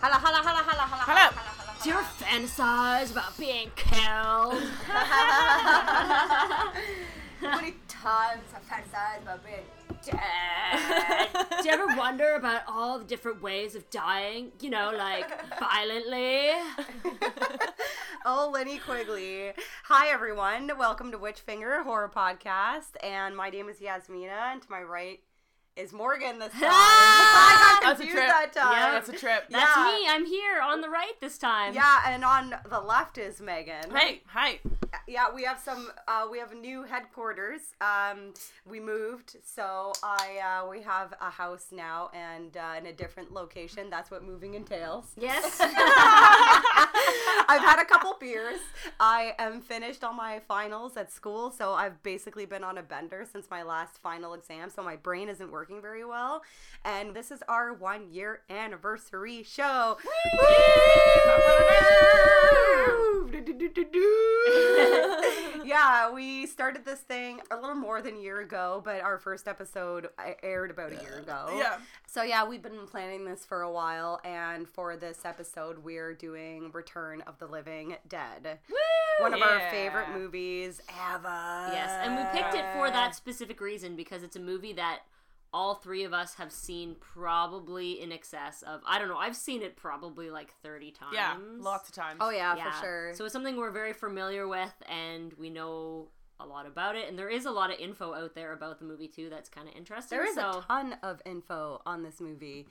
Holla, holla, holla, holla, holla, Holla. holla, holla, Do you ever fantasize about being killed? How many times have fantasized about being dead? Do you ever wonder about all the different ways of dying? You know, like violently? oh, Linnea Quigley. Hi, everyone. Welcome to Witch Finger Horror Podcast. And my name is Yasmina, and to my right is Morgan this time. I got That's a confused trip. that time. Yeah, That's a trip. That's Yeah. me. I'm here on the right this time. Yeah, and on the left is Megan. Hey, hi. Yeah, we have some. Uh, we have new headquarters. Um, we moved, so I uh, we have a house now and uh, in a different location. That's what moving entails. Yes. I've had a couple beers. I am finished on my finals at school, so I've basically been on a bender since my last final exam. So my brain isn't working very well, and this is our one year anniversary show. yeah, we started this thing a little more than a year ago, but our first episode uh, aired about a year ago. Yeah. So yeah, we've been planning this for a while, and for this episode, we're doing Return of the Living Dead, one of our favorite movies ever. yes, and we picked it for that specific reason because it's a movie that all three of us have seen probably in excess of I don't know, I've seen it probably like 30 times. Yeah, lots of times. Oh yeah, Yeah. for sure. So it's something we're very familiar with and we know a lot about it and there is a lot of info out there about the movie too that's kind of interesting. there is so a ton of info on this movie.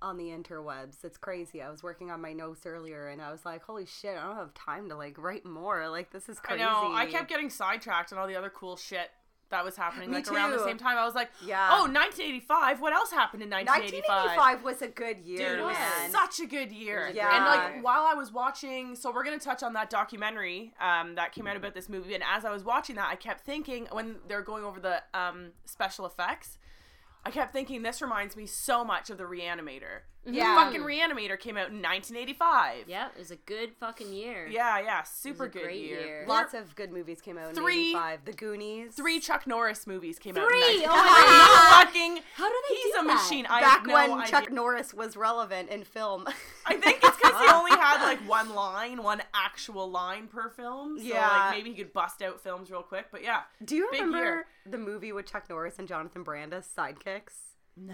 On the interwebs, it's crazy. I was working on my notes earlier, and I was like, "Holy shit! I don't have time to like write more. Like this is I crazy." know. I kept getting sidetracked on all the other cool shit that was happening. Me like around the same time, I was like, Yeah. "Oh, 1985. What else happened in 1985?" 1985 was a good year, Dude, it was man. such a good year. Yeah. And like while I was watching, so we're gonna touch on that documentary um, that came out about this movie. And as I was watching that, I kept thinking when they're going over the um, special effects, I kept thinking this reminds me so much of the Reanimator. Yeah. fucking Reanimator came out in 1985. yeah, it was a good fucking year. Yeah, yeah, super a good great year. year. Lots of good movies came out in Three- 85. The Goonies. Three Chuck Norris movies came out. Three? In Oh my 1985. fucking. How do they He's do a that? machine. I Back have no when idea. Chuck Norris was relevant in film. I think it's because he only had like one line, one actual line per film. So Yeah. like maybe he could bust out films real quick. But yeah. Do you Big remember year. the movie with Chuck Norris and Jonathan Brandis, Sidekicks?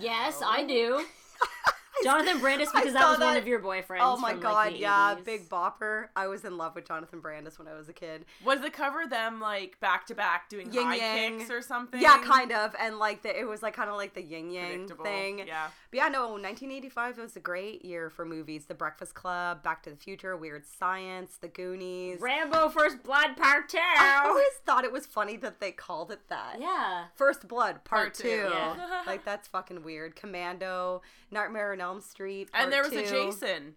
Yes, I do. Jonathan Brandis because that saw was one of your boyfriends. Oh my from, god, like, the yeah, 80s. Big Bopper. I was in love with Jonathan Brandis when I was a kid. Was the cover them like back to back doing Yin high yang. kicks or something? Yeah, kind of, and like the, it was like kind of like the yin yang thing. Yeah. But yeah, no, 1985 was a great year for movies. The Breakfast Club, Back to the Future, Weird Science, The Goonies. Rambo First Blood Part Two. I always thought it was funny that they called it that. yeah. First Blood, Part, Part two, Two. yeah. like that's fucking weird. Commando, Nightmare on Elm Street, And there was two. a Jason.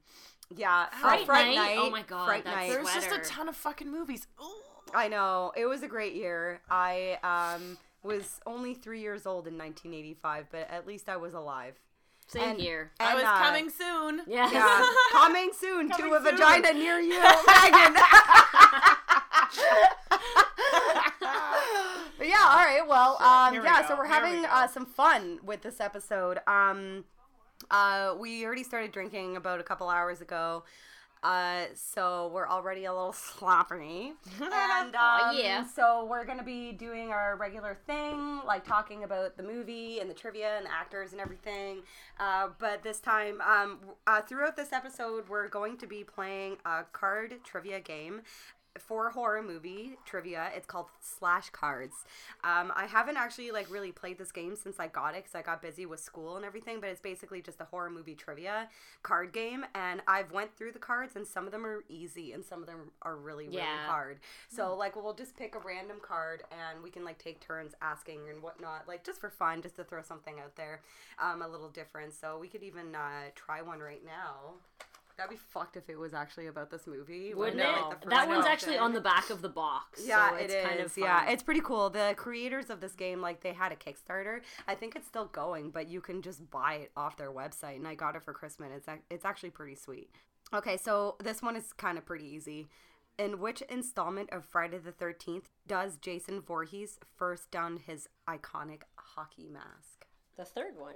Yeah, Fright Fright, Night? Night. Oh my God, Fright that's Night. There was just a ton of fucking movies. Ooh. I know it was a great year. I um was only three years old in 1985, but at least I was alive. Same And- here. I was uh, coming soon. Yeah. Yeah, coming soon Coming to a soon. vagina near you, Megan. But yeah, all right. Well, um, Here we yeah. go. So we're Here having go. uh, some fun with this episode. Um, uh, we already started drinking about a couple hours ago. Uh, so we're already a little sloppy. and um, Aw, yeah. So we're gonna be doing our regular thing, like talking about the movie and the trivia and the actors and everything. Uh, but this time, um, uh, throughout this episode, we're going to be playing a card trivia game for horror movie trivia. It's called Slash Cards. Um, I haven't actually like really played this game since I got it because I got busy with school and everything. But it's basically just a horror movie trivia card game, and I've went through the cards, and some of them are easy, and some of them are really really Yeah. hard. So like we'll just pick a random card, and we can like take turns asking and whatnot, like just for fun, just to throw something out there, um, a little different. So we could even uh, try one right now. That'd be fucked if it was actually about this movie. Wouldn't it? the first that one's option. actually on the back of the box. Yeah, so it it's kind of yeah, it's pretty cool. The creators of this game, like, they had a Kickstarter. I think it's still going, but you can just buy it off their website. And I got it for Christmas. It's ac- it's actually pretty sweet. Okay, so this one is kind of pretty easy. In which installment of Friday the Thirteenth does Jason Voorhees first don his iconic hockey mask? the third one.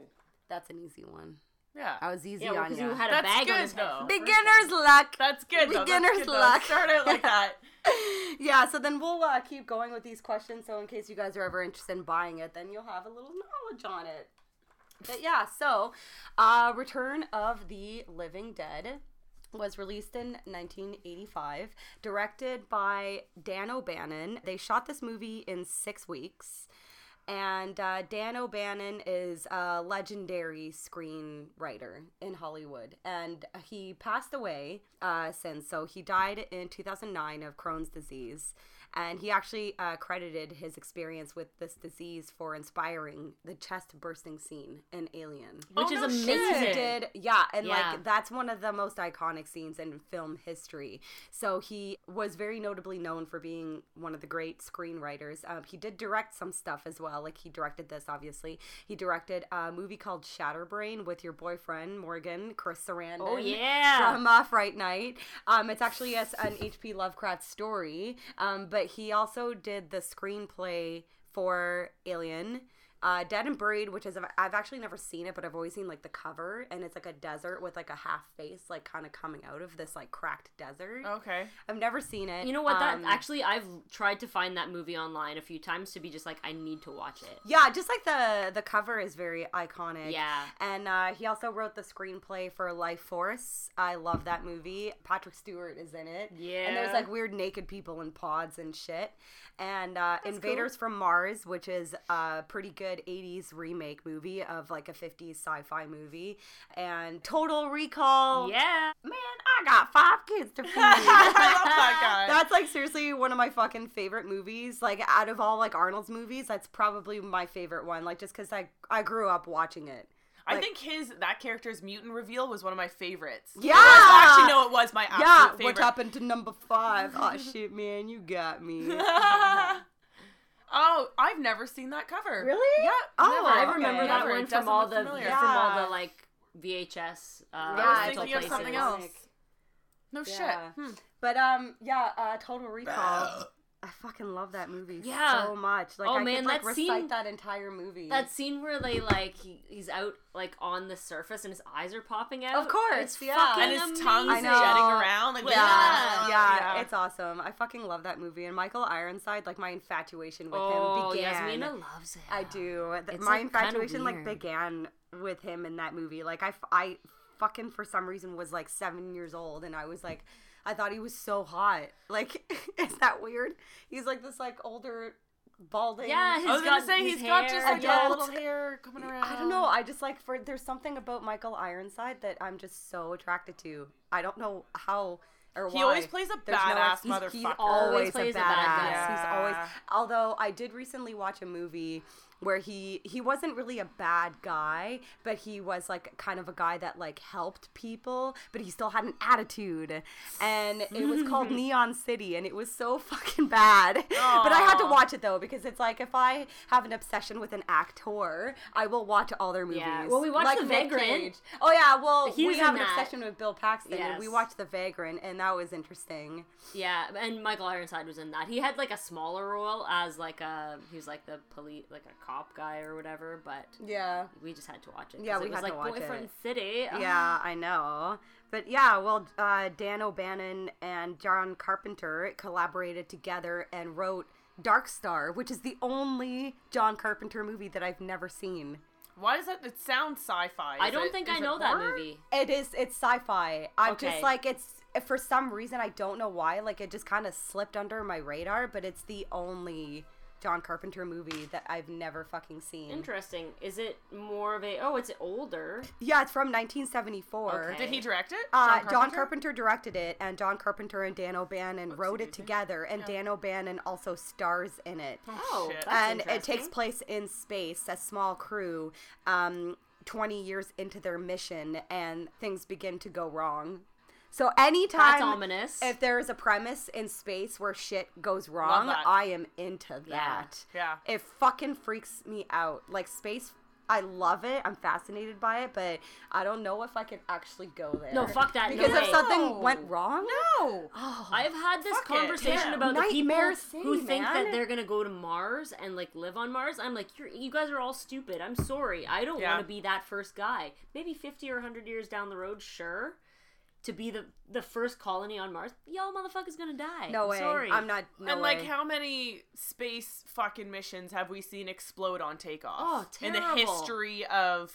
That's an easy one. Yeah. I was easy Yeah, on you. you had a That's bag good, on his though. for the first Beginner's one. luck. That's good. though. That's Beginner's good, luck. Start out like that. yeah, so then we'll uh, keep going with these questions. So in case you guys are ever interested in buying it, then you'll have a little knowledge on it. But yeah, so uh, Return of the Living Dead was released in 1985, directed by Dan O'Bannon. They shot this movie in six weeks. And uh, Dan O'Bannon is a legendary screenwriter in Hollywood. And he passed away uh, since. So he died in 2009 of Crohn's disease. And he actually uh, credited his experience with this disease for inspiring the chest bursting scene in Alien. Which Oh, is no amazing. He did, yeah, and Yeah. like that's one of the most iconic scenes in film history. So he was very notably known for being one of the great screenwriters. Um, he did direct some stuff as well. Like he directed this, obviously. He directed a movie called Shatterbrain with your boyfriend Morgan, Chris Sarandon. Oh yeah. From uh, Fright Night. Um, it's actually a, an H.P. Lovecraft story, um, but he also did the screenplay for Alien. Uh, Dead and Buried, which is I've actually never seen it, but I've always seen like the cover, and it's like a desert with like a half face, like kind of coming out of this like cracked desert. Okay. I've never seen it. You know what? That Um, actually, I've tried to find that movie online a few times to be just like, I need to watch it. Yeah, just like the the cover is very iconic. Yeah. And uh, he also wrote the screenplay for Life Force. I love that movie. Patrick Stewart is in it. Yeah, and there's like weird naked people in pods and shit. And uh, Invaders from Mars, which is a pretty good 80s remake movie of like a 50s sci fi movie. And Total Recall. Yeah. Man, I got five kids to feed. I love that guy. That's like seriously one of my fucking favorite movies. Like out of all like Arnold's movies, that's probably my favorite one. Like just because I I grew up watching it. I think his that character's mutant reveal was one of my favorites. Yeah! Well, actually, no, it was my absolute yeah, favorite. what happened to number five? oh shit, man, you got me. oh, I've never seen that cover. Really? Yeah. Oh, never. I remember okay. that Never. one from all the familiar. from all the like VHS. Uh, I Yeah, was thinking of something else. No Yeah. shit. But um, yeah, uh, Total Recall. I fucking love that movie Yeah. so much. Like Oh, I man, could like that recite scene- that entire movie. That scene where they like he, he's out like on the surface and his eyes are popping out. Of course, it's yeah. fucking And his tongue's I amazing. know. jetting around. Like, yeah, Yeah. yeah, it's awesome. I fucking love that movie. And Michael Ironside, like my infatuation with Oh, him began. Yasmina loves it. I do. It's, my like, infatuation like began with him in that movie. Like I, I fucking for some reason was like seven years old, and I was like, I thought he was so hot. Like, is that weird? He's like this like older, balding. Yeah, his- I was gonna say his he's got just like Yeah. a little hair coming around. I don't know. I just like for there's something about Michael Ironside that I'm just so attracted to. I don't know how or why. He always plays a There's no badass ex- he's, motherfucker. He's always plays a a badass. bad guy. He's always. Although I did recently watch a movie where he he wasn't really a bad guy, but he was like kind of a guy that like helped people, but he still had an attitude, and it was called Neon City, and it was so fucking bad. But I had to watch it though because it's like if I have an obsession with an actor, I will watch all their movies. Yeah. Well, we watched like The Vagrant. Oh yeah, well He we have an that. obsession with Bill Paxton, and we watched The Vagrant, and that was interesting. Yeah, and Michael Ironside was in that. He had like a smaller role as like a he was like the police like a cop guy or whatever, but Yeah. we just had to watch it. Yeah, it was had to like watch Boyfriend it. City. Ugh. Yeah, I know. But yeah, well, uh, Dan O'Bannon and John Carpenter collaborated together and wrote Dark Star, which is the only John Carpenter movie that I've never seen. Why does that? It sounds sci-fi. I don't it- think I it know that movie. It is. It's sci-fi. I'm just like it's for some reason I don't know why. Like it just kind of slipped under my radar, but it's the only John Carpenter movie that I've never fucking seen. Interesting. Is it more of a? Oh, it's older. Yeah, it's from 1974. Okay. Did he direct it? Uh, John Carpenter directed it, and John Carpenter and Dan O'Bannon wrote it daisy. together, and Dan O'Bannon also stars in it. Oh, shit. that's and it takes place in space, a small crew, um, 20 years into their mission, and things begin to go wrong. So anytime That's ominous. if there is a premise in space where shit goes wrong, that. I am into that. Yeah. It fucking freaks me out. Like space I love it. I'm fascinated by it, but I don't know if I can actually go there. No, fuck that. Because no if way. something went wrong, No. Oh, I've had this conversation yeah. about the Nightmare people who City, think that they're gonna go to Mars and like live on Mars. I'm like, you guys are all stupid. I'm sorry. I don't Yeah. want to be that first guy. Maybe 50 or 100 years down the road, sure. To be the the first colony on Mars, y'all motherfuckers gonna die. no I'm way. Sorry. I'm not. No and like, how many space fucking missions have we seen explode on takeoff? Oh, terrible. In the history of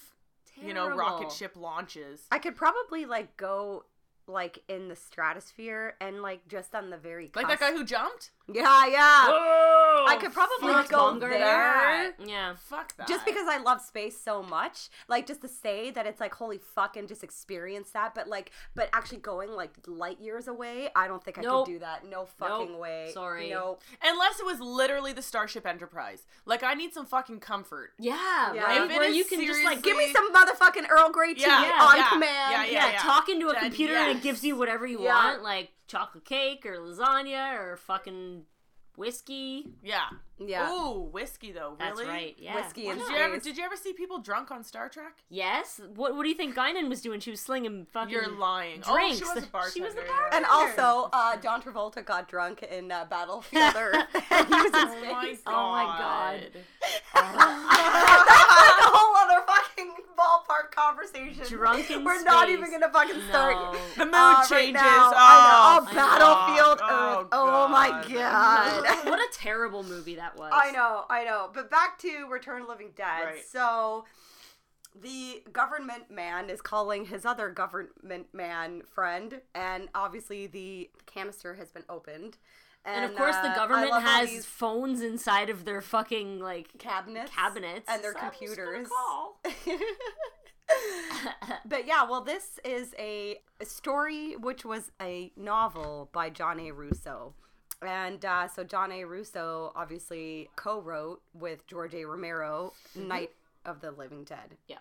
you know rocket ship launches. I could probably like go like in the stratosphere and like just on the very Like that guy who jumped? Yeah, yeah. Whoa! I could probably Felix go Baumgartner. there. Yeah. Fuck that. Just because I love space so much, like just to say that it's like holy fuck and just experience that, but like, but actually going like light years away, I don't think I Nope. could do that. No fucking Nope. way. Sorry. Nope. Unless it was literally the Starship Enterprise. Like I need some fucking comfort. Yeah, Yeah. right. If it Where is you can just like Give me some motherfucking Earl Grey tea Yeah, on yeah, command. yeah, yeah, yeah. talk into a Then computer and it gives you whatever you Yeah. want, like chocolate cake or lasagna or fucking whiskey. Yeah. Yeah. Ooh, whiskey though. That's Really? right. Yeah. Whiskey and Did you ever did you ever see people drunk on Star Trek? Yes. What What do you think Guinan was doing? She was slinging fucking. You're lying. drinks. Oh, she was a She was the yeah. And also, uh, John Travolta got drunk in uh, Battlefield Earth. and he was in Oh my god. Oh my god. That's like a whole other fucking ballpark conversation. Drunk in We're not even gonna fucking start. No. The mood uh, right changes. now. Oh, I know. Oh, I Battlefield fuck. Earth. Oh, my God. god. what a terrible movie that was. I know, I know. But back to Return of the Living Dead. Right. So the government man is calling his other government man friend, and obviously the canister has been opened. And of course, uh, the government has phones inside of their fucking like cabinets, cabinets and their So I'm just gonna computers. but yeah, well, this is a, a story which was a novel by John A. Russo. And uh, so John A. Russo obviously co wrote with George A. Romero Night of the Living Dead. Yeah.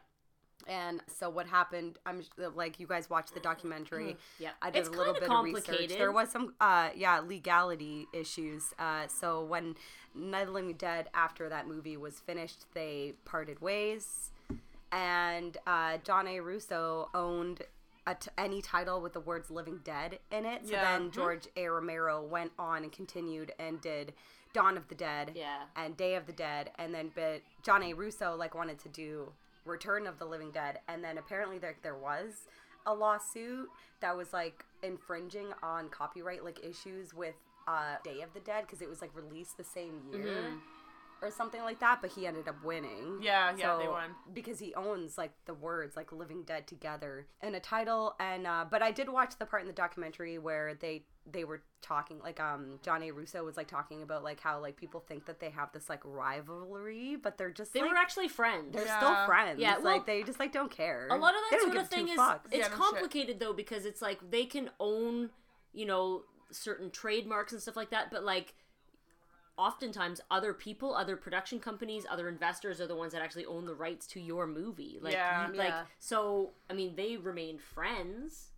And so what happened? I'm like you guys watched the documentary. Yeah. I did It's a little bit of research. complicated. There was some, uh, yeah, legality issues. Uh, so when Night of the Living Dead, after that movie was finished, they parted ways, and uh, John A. Russo owned a t- any title with the words "Living Dead" in it. So Yeah. then Mhm. George A. Romero went on and continued and did Dawn of the Dead Yeah. and Day of the Dead, and then but John A. Russo like wanted to do Return of the Living Dead, and then apparently there there was a lawsuit that was like infringing on copyright like issues with uh, Day of the Dead because it was like released the same year. Mhm. Or something like that, but he ended up winning. Yeah, yeah, they won. because he owns like the words like "Living Dead" together and a title. And uh, but I did watch the part in the documentary where they they were talking like um John A. Russo was like talking about like how like people think that they have this like rivalry, but they're just They like, were actually friends. they're Yeah. still friends. Yeah, well, like they just like don't care. a lot of that sort of give two thing is fucks. it's Yeah, no shit. complicated though because it's like they can own you know certain trademarks and stuff like that but like oftentimes other people other production companies other investors are the ones that actually own the rights to your movie like Yeah. you- like Yeah. so i mean they remained friends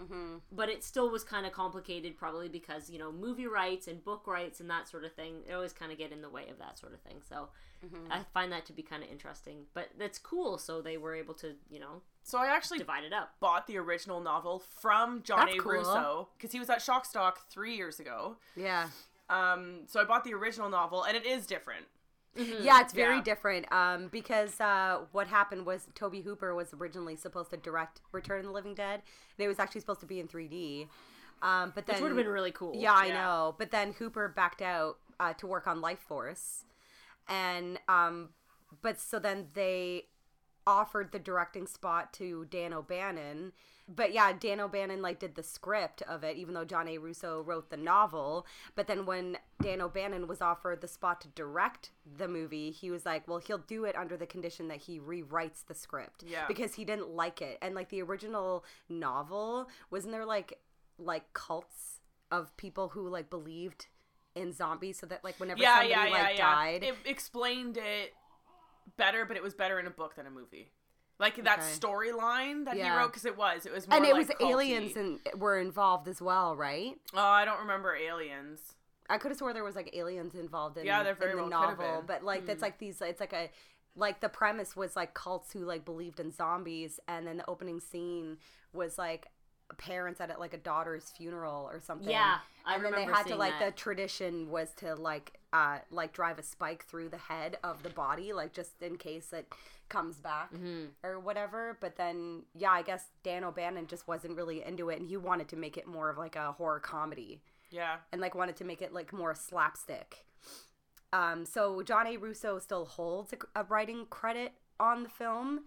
Mm-hmm. but it still was kind of complicated probably because you know movie rights and book rights and that sort of thing they always kind of get in the way of that sort of thing so Mm-hmm. i find that to be kind of interesting but that's cool so they were able to you know So I actually divided up bought the original novel from John That's A. cool. Russo because he was at Shockstock three years ago. Yeah, Um, so I bought the original novel, and it is different. yeah, it's very Yeah. different. Um, because uh, what happened was Tobe Hooper was originally supposed to direct Return of the Living Dead, and it was actually supposed to be in 3D. Um, but then which would have been really cool Yeah, I Yeah. know. But then Hooper backed out uh, to work on Life Force, and um, but so then they offered the directing spot to Dan O'Bannon. But yeah, Dan O'Bannon like did the script of it, even though John A. Russo wrote the novel. But then when Dan O'Bannon was offered the spot to direct the movie, he was like, "Well, he'll do it under the condition that he rewrites the script." Yeah. because he didn't like it. And like the original novel, wasn't there like like cults of people who like believed in zombies, so that like whenever yeah, somebody yeah, yeah, like yeah. died, It explained it better, but it was better in a book than a movie. Like that Okay. storyline that he wrote, because it was, it was more and it like was culty. aliens and were involved as well, right? Oh, I don't remember aliens. I could have swore there was like aliens involved in, Yeah, there very in the well novel, but like Hmm. that's like these. It's like a like the premise was like cults who like believed in zombies, and then the opening scene was like parents at like a daughter's funeral or something. Yeah, I and then they had to like that. the tradition was to like uh like drive a spike through the head of the body, like just in case it comes back Mm-hmm. or whatever. But then yeah, I guess Dan O'Bannon just wasn't really into it, and he wanted to make it more of like a horror comedy Yeah. and like wanted to make it like more slapstick. Um, so John A. Russo still holds a, a writing credit on the film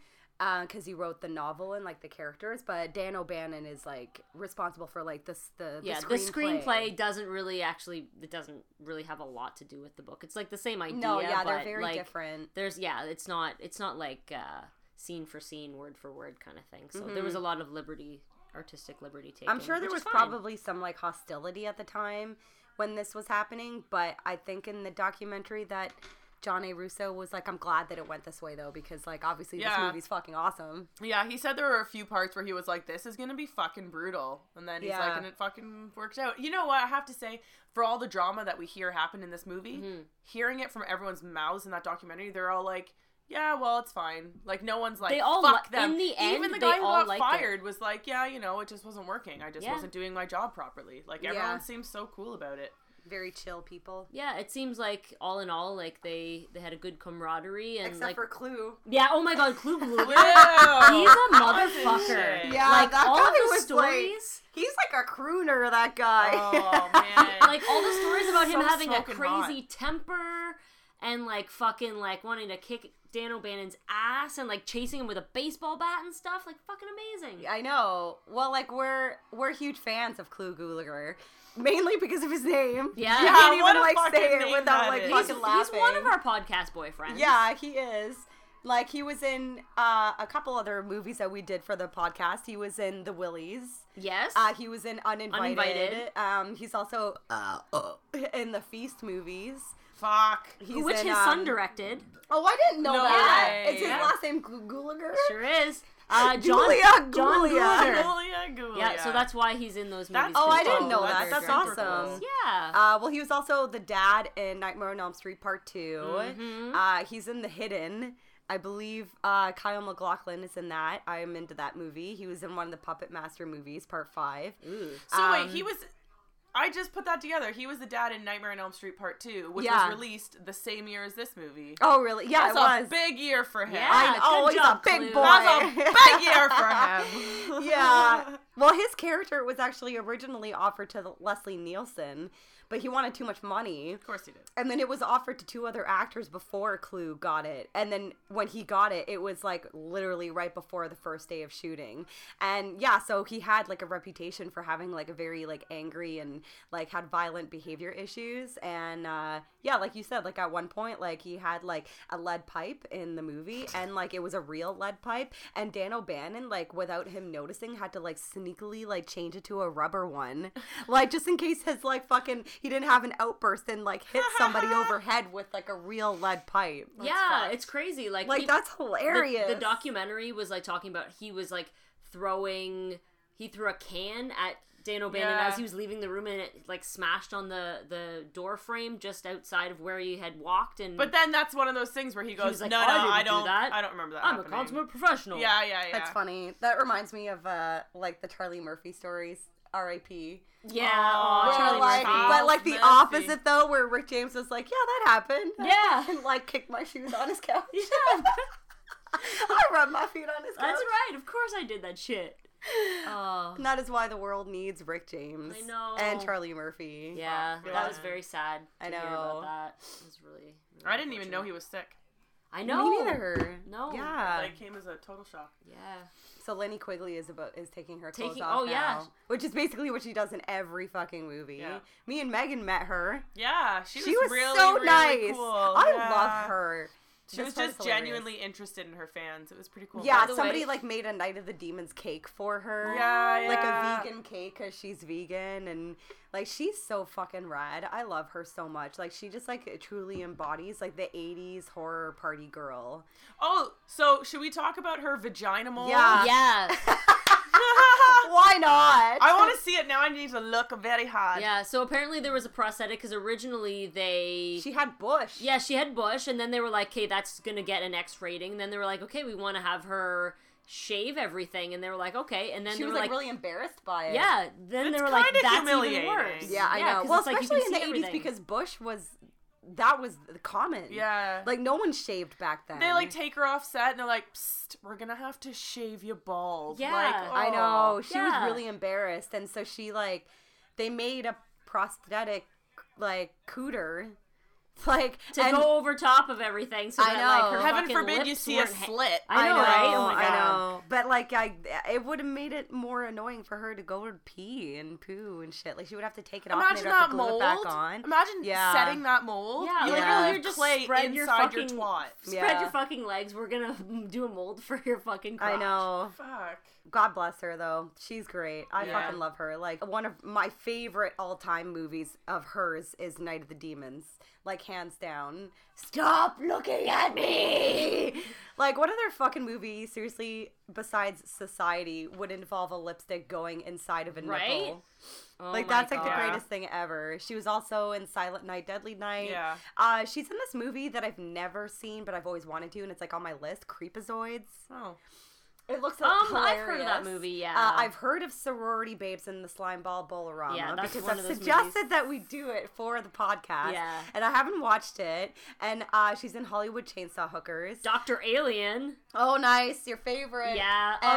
because he wrote the novel and like the characters, but Dan O'Bannon is like responsible for like this the, the yeah, screenplay. the screenplay doesn't really actually it doesn't really have a lot to do with the book. It's like the same idea. No, yeah, they're very like, different. There's yeah, it's not it's not like uh, scene for scene, word for word kind of thing. So there was a lot of liberty, artistic liberty taken. Mm-hmm. I'm sure there was probably some like hostility at the time when this was happening, but I think in the documentary that John A. Russo was like, I'm glad that it went this way though, because like obviously this movie's fucking awesome. Yeah, he said there were a few parts where he was like, "This is gonna be fucking brutal," and then he's Yeah. like, "And it fucking worked out." You know what? I have to say, for all the drama that we hear happen in this movie, Mm-hmm. hearing it from everyone's mouths in that documentary, they're all like, "Yeah, well, it's fine." Like, no one's like, They all "Fuck li- them." in the end, Even the guy who all got liked it. fired was like, "Yeah, you know, it just wasn't working. I just Yeah. wasn't doing my job properly." Like, Yeah. everyone seems so cool about it. Very chill people. Yeah, it seems like all in all, like they they had a good camaraderie and Except like for Clu. yeah. Oh my God, Clue Glue. Ew, He's a motherfucker. Yeah, like that all guy the was, stories. He's like a crooner, that guy. Oh man. like all the stories about him So having a smoking hot. crazy temper and like fucking like wanting to kick Dan O'Bannon's ass and like chasing him with a baseball bat and stuff. Like fucking amazing. I know. Well, like we're we're huge fans of Clu Gulager, mainly because of his name. Yeah. you Yeah, can't even like fucking say it name without that like is. He's, fucking he's laughing. one of our podcast boyfriends. Yeah, he is. Like he was in uh, a couple other movies that we did for the podcast. He was in The Willies. Yes. Uh, he was in Uninvited. Uninvited. Um, he's also uh, in the Feast movies. Fuck. He's which in, his son um, directed. Oh, I didn't know No that. way. Is his Yeah. last name Gu- Gulager? Sure is. Uh, John, Julia, John Julia. Gulager. Julia, Julia. Yeah, so that's why he's in those movies. That's- Oh, 'cause I didn't know that. That's awesome. cool. Yeah. Uh, well, he was also the dad in Nightmare on Elm Street Part 2 Mhm. Uh, he's in The Hidden. I believe uh, Kyle MacLachlan is in that. I am into that movie. He was in one of the Puppet Master movies, Part Five. Ooh. So wait, Um, he was. I just put that together. He was the dad in Nightmare on Elm Street Part Two, which Yeah. was released the same year as this movie. Oh, really? Yeah, That's it a was. big year for him. Yeah. I know. good oh, He's job, a big Clu. boy. That's a big year for him. yeah. Well, his character was actually originally offered to Leslie Nielsen, but he wanted too much money. Of course he did. And then it was offered to two other actors before Clu got it. And then when he got it, it was like literally right before the first day of shooting. And yeah, so he had like a reputation for having like a very like angry and like had violent behavior issues. And uh, yeah, like you said, like at one point, like he had like a lead pipe in the movie and like it was a real lead pipe. And Dan O'Bannon, like without him noticing, had to like sneakily like change it to a rubber one. Like just in case his like fucking he didn't have an outburst and like hit somebody overhead with like a real lead pipe. yeah, it's crazy. Like, Like he- that's hilarious. The, documentary was like talking about he was like throwing he threw a can at Dan O'Bannon Yeah. as he was leaving the room and it like smashed on the the door frame just outside of where he had walked and But then that's one of those things where he goes, was like, "No, "I no, didn't I do don't. that. I don't remember that." I'm a consummate professional. Yeah, yeah, yeah. That's funny. That reminds me of uh like the Charlie Murphy stories. R.I.P. Yeah, Aw, aw, Charlie like, Murphy. but like the Murphy. opposite though, where Rick James was like, "Yeah, that happened." Yeah. and like kicked my shoes on his couch. Yeah. I rubbed my feet on his couch. That's right. Of course I did that shit. Oh. And that is why the world needs Rick James. I know. And Charlie Murphy. Yeah, Fuck, that was very sad. To I Hear know. about that. It was really. really I didn't even know he was sick. I know. Me neither. No. Yeah. Like came as a total shock. Yeah. So Linnea Quigley is about is taking her clothes Taking- off oh, yeah. now, which is basically what she does in every fucking movie. Yeah. Me and Megan met her. Yeah, she was, She was really, so really nice. cool. I Yeah. love her. She This was just is genuinely interested in her fans. It was pretty cool. Yeah, somebody way- like made a Night of the Demons cake for her. Yeah, Like yeah. a vegan cake because she's vegan and like she's so fucking rad. I love her so much. Like she just like truly embodies like the 80s horror party girl. Oh, so should we talk about her vagina mole? Yeah. Yeah. Why not? I want to see it. Now I need to look very hard. Yeah, so apparently there was a prosthetic because originally they. She had Bush. yeah, she had Bush, and then they were like, okay, that's gonna get an X rating. And then they were like, okay, we want to have her shave everything. And they were like, okay. And then She they was were like, like, really embarrassed by it. yeah. Then It's they were like, that's even humiliating. worse. Yeah, I know. 'cause Well, it's like you especially in the eighties because Bush was that was the common. Yeah. Like no one shaved back then. they like take her off set and they're like, Psst, we're gonna have to shave you bald. Yeah. like, I oh. know. She Yeah. was really embarrassed and so she like they made a prosthetic like cooter. Like to and go over top of everything. So I that, like, know. her Heaven forbid you see a weren't ha- slit. I know, right? Oh my I know. But like I it would have made it more annoying for her to go and pee and poo and shit. Like she would have to take it off Imagine and have that to glue mold. it back on. Imagine Yeah. setting that mold. Yeah, you like, literally you oh, have just clay spread your fucking- your twat. Spread Yeah. your fucking legs. We're gonna do a mold for your fucking crotch. I know. Fuck. God bless her though. She's great. I Yeah. fucking love her. Like one of my favorite all-time movies of hers is Night of the Demons. Like hands down. Stop looking at me. like what other fucking movie seriously besides Society would involve a lipstick going inside of a Right? nipple? Oh like that's like the greatest thing ever. She was also in Silent Night, Deadly Night. Yeah. Uh, she's in this movie that I've never seen, but I've always wanted to, and it's like on my list. Creepozoids. Oh. It looks Um, hilarious. I've heard of that movie, yeah. Uh, I've heard of Sorority Babes and the Slime Ball Bowl-O-Rama Yeah, because I've suggested movies. that we do it for the podcast. Yeah. and I haven't watched it. And uh, she's in Hollywood Chainsaw Hookers. Doctor Alien. oh, nice, your favorite. Yeah. um,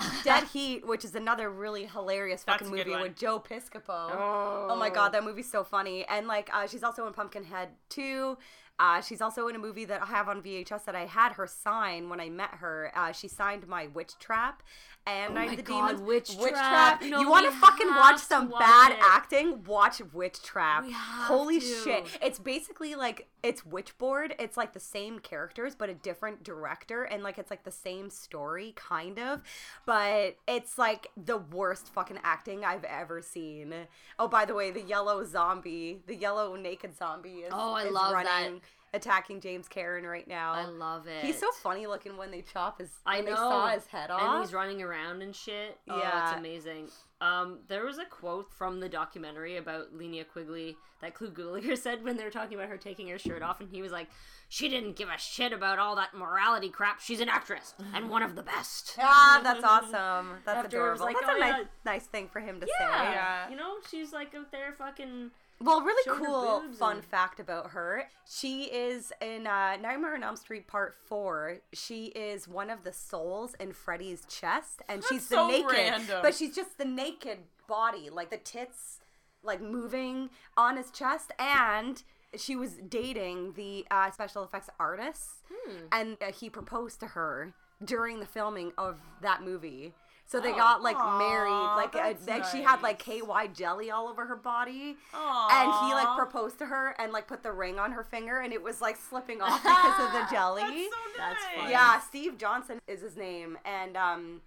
And Dead Heat, which is another really hilarious fucking movie with Joe Piscopo. oh. Oh my god, that movie's so funny. And like uh, she's also in Pumpkinhead 2. Uh, she's also in a movie that I have on VHS that I had her sign when I met her. Uh, she signed my Witch Trap and Oh Night of the God, Demons. Witch Trap. No, you want to fucking watch some watch bad it. acting? Watch Witch Trap. Holy to. shit. It's basically like it's Witchboard. It's like the same characters but a different director and like it's like the same story kind of, but it's like the worst fucking acting I've ever seen. Oh, by the way, the yellow zombie, the yellow naked zombie is, Oh, I is love that. Attacking James Karen right now. I love it. He's so funny looking when they chop his. I when know. They saw his head off. And he's running around and shit. Oh, Yeah. it's amazing. Um, there was a quote from the documentary about Linnea Quigley that Clu Gulager said when they were talking about her taking her shirt off, and he was like, "She didn't give a shit about all that morality crap. She's an actress and one of the best." Ah, that's awesome. That's After adorable. like, that's oh, a nice, nice thing for him to Yeah. say. Yeah. you know, she's like out there fucking. Well, really Showing cool fun and- fact about her. She is in uh, Nightmare on Elm Street Part 4. She is one of the souls in Freddy's chest, and she's the so naked. random. But she's just the naked body, like the tits, like moving on his chest. And she was dating the uh, special effects artist, Hmm. and uh, he proposed to her during the filming of that movie. So they Oh. got like Aw, married, like, uh, that's like she had like. KY jelly all over her body Aww. and he like proposed to her and like put the ring on her finger and it was like slipping off because of the jelly. That's so nice. That's fun. yeah, Steve Johnson is his name and um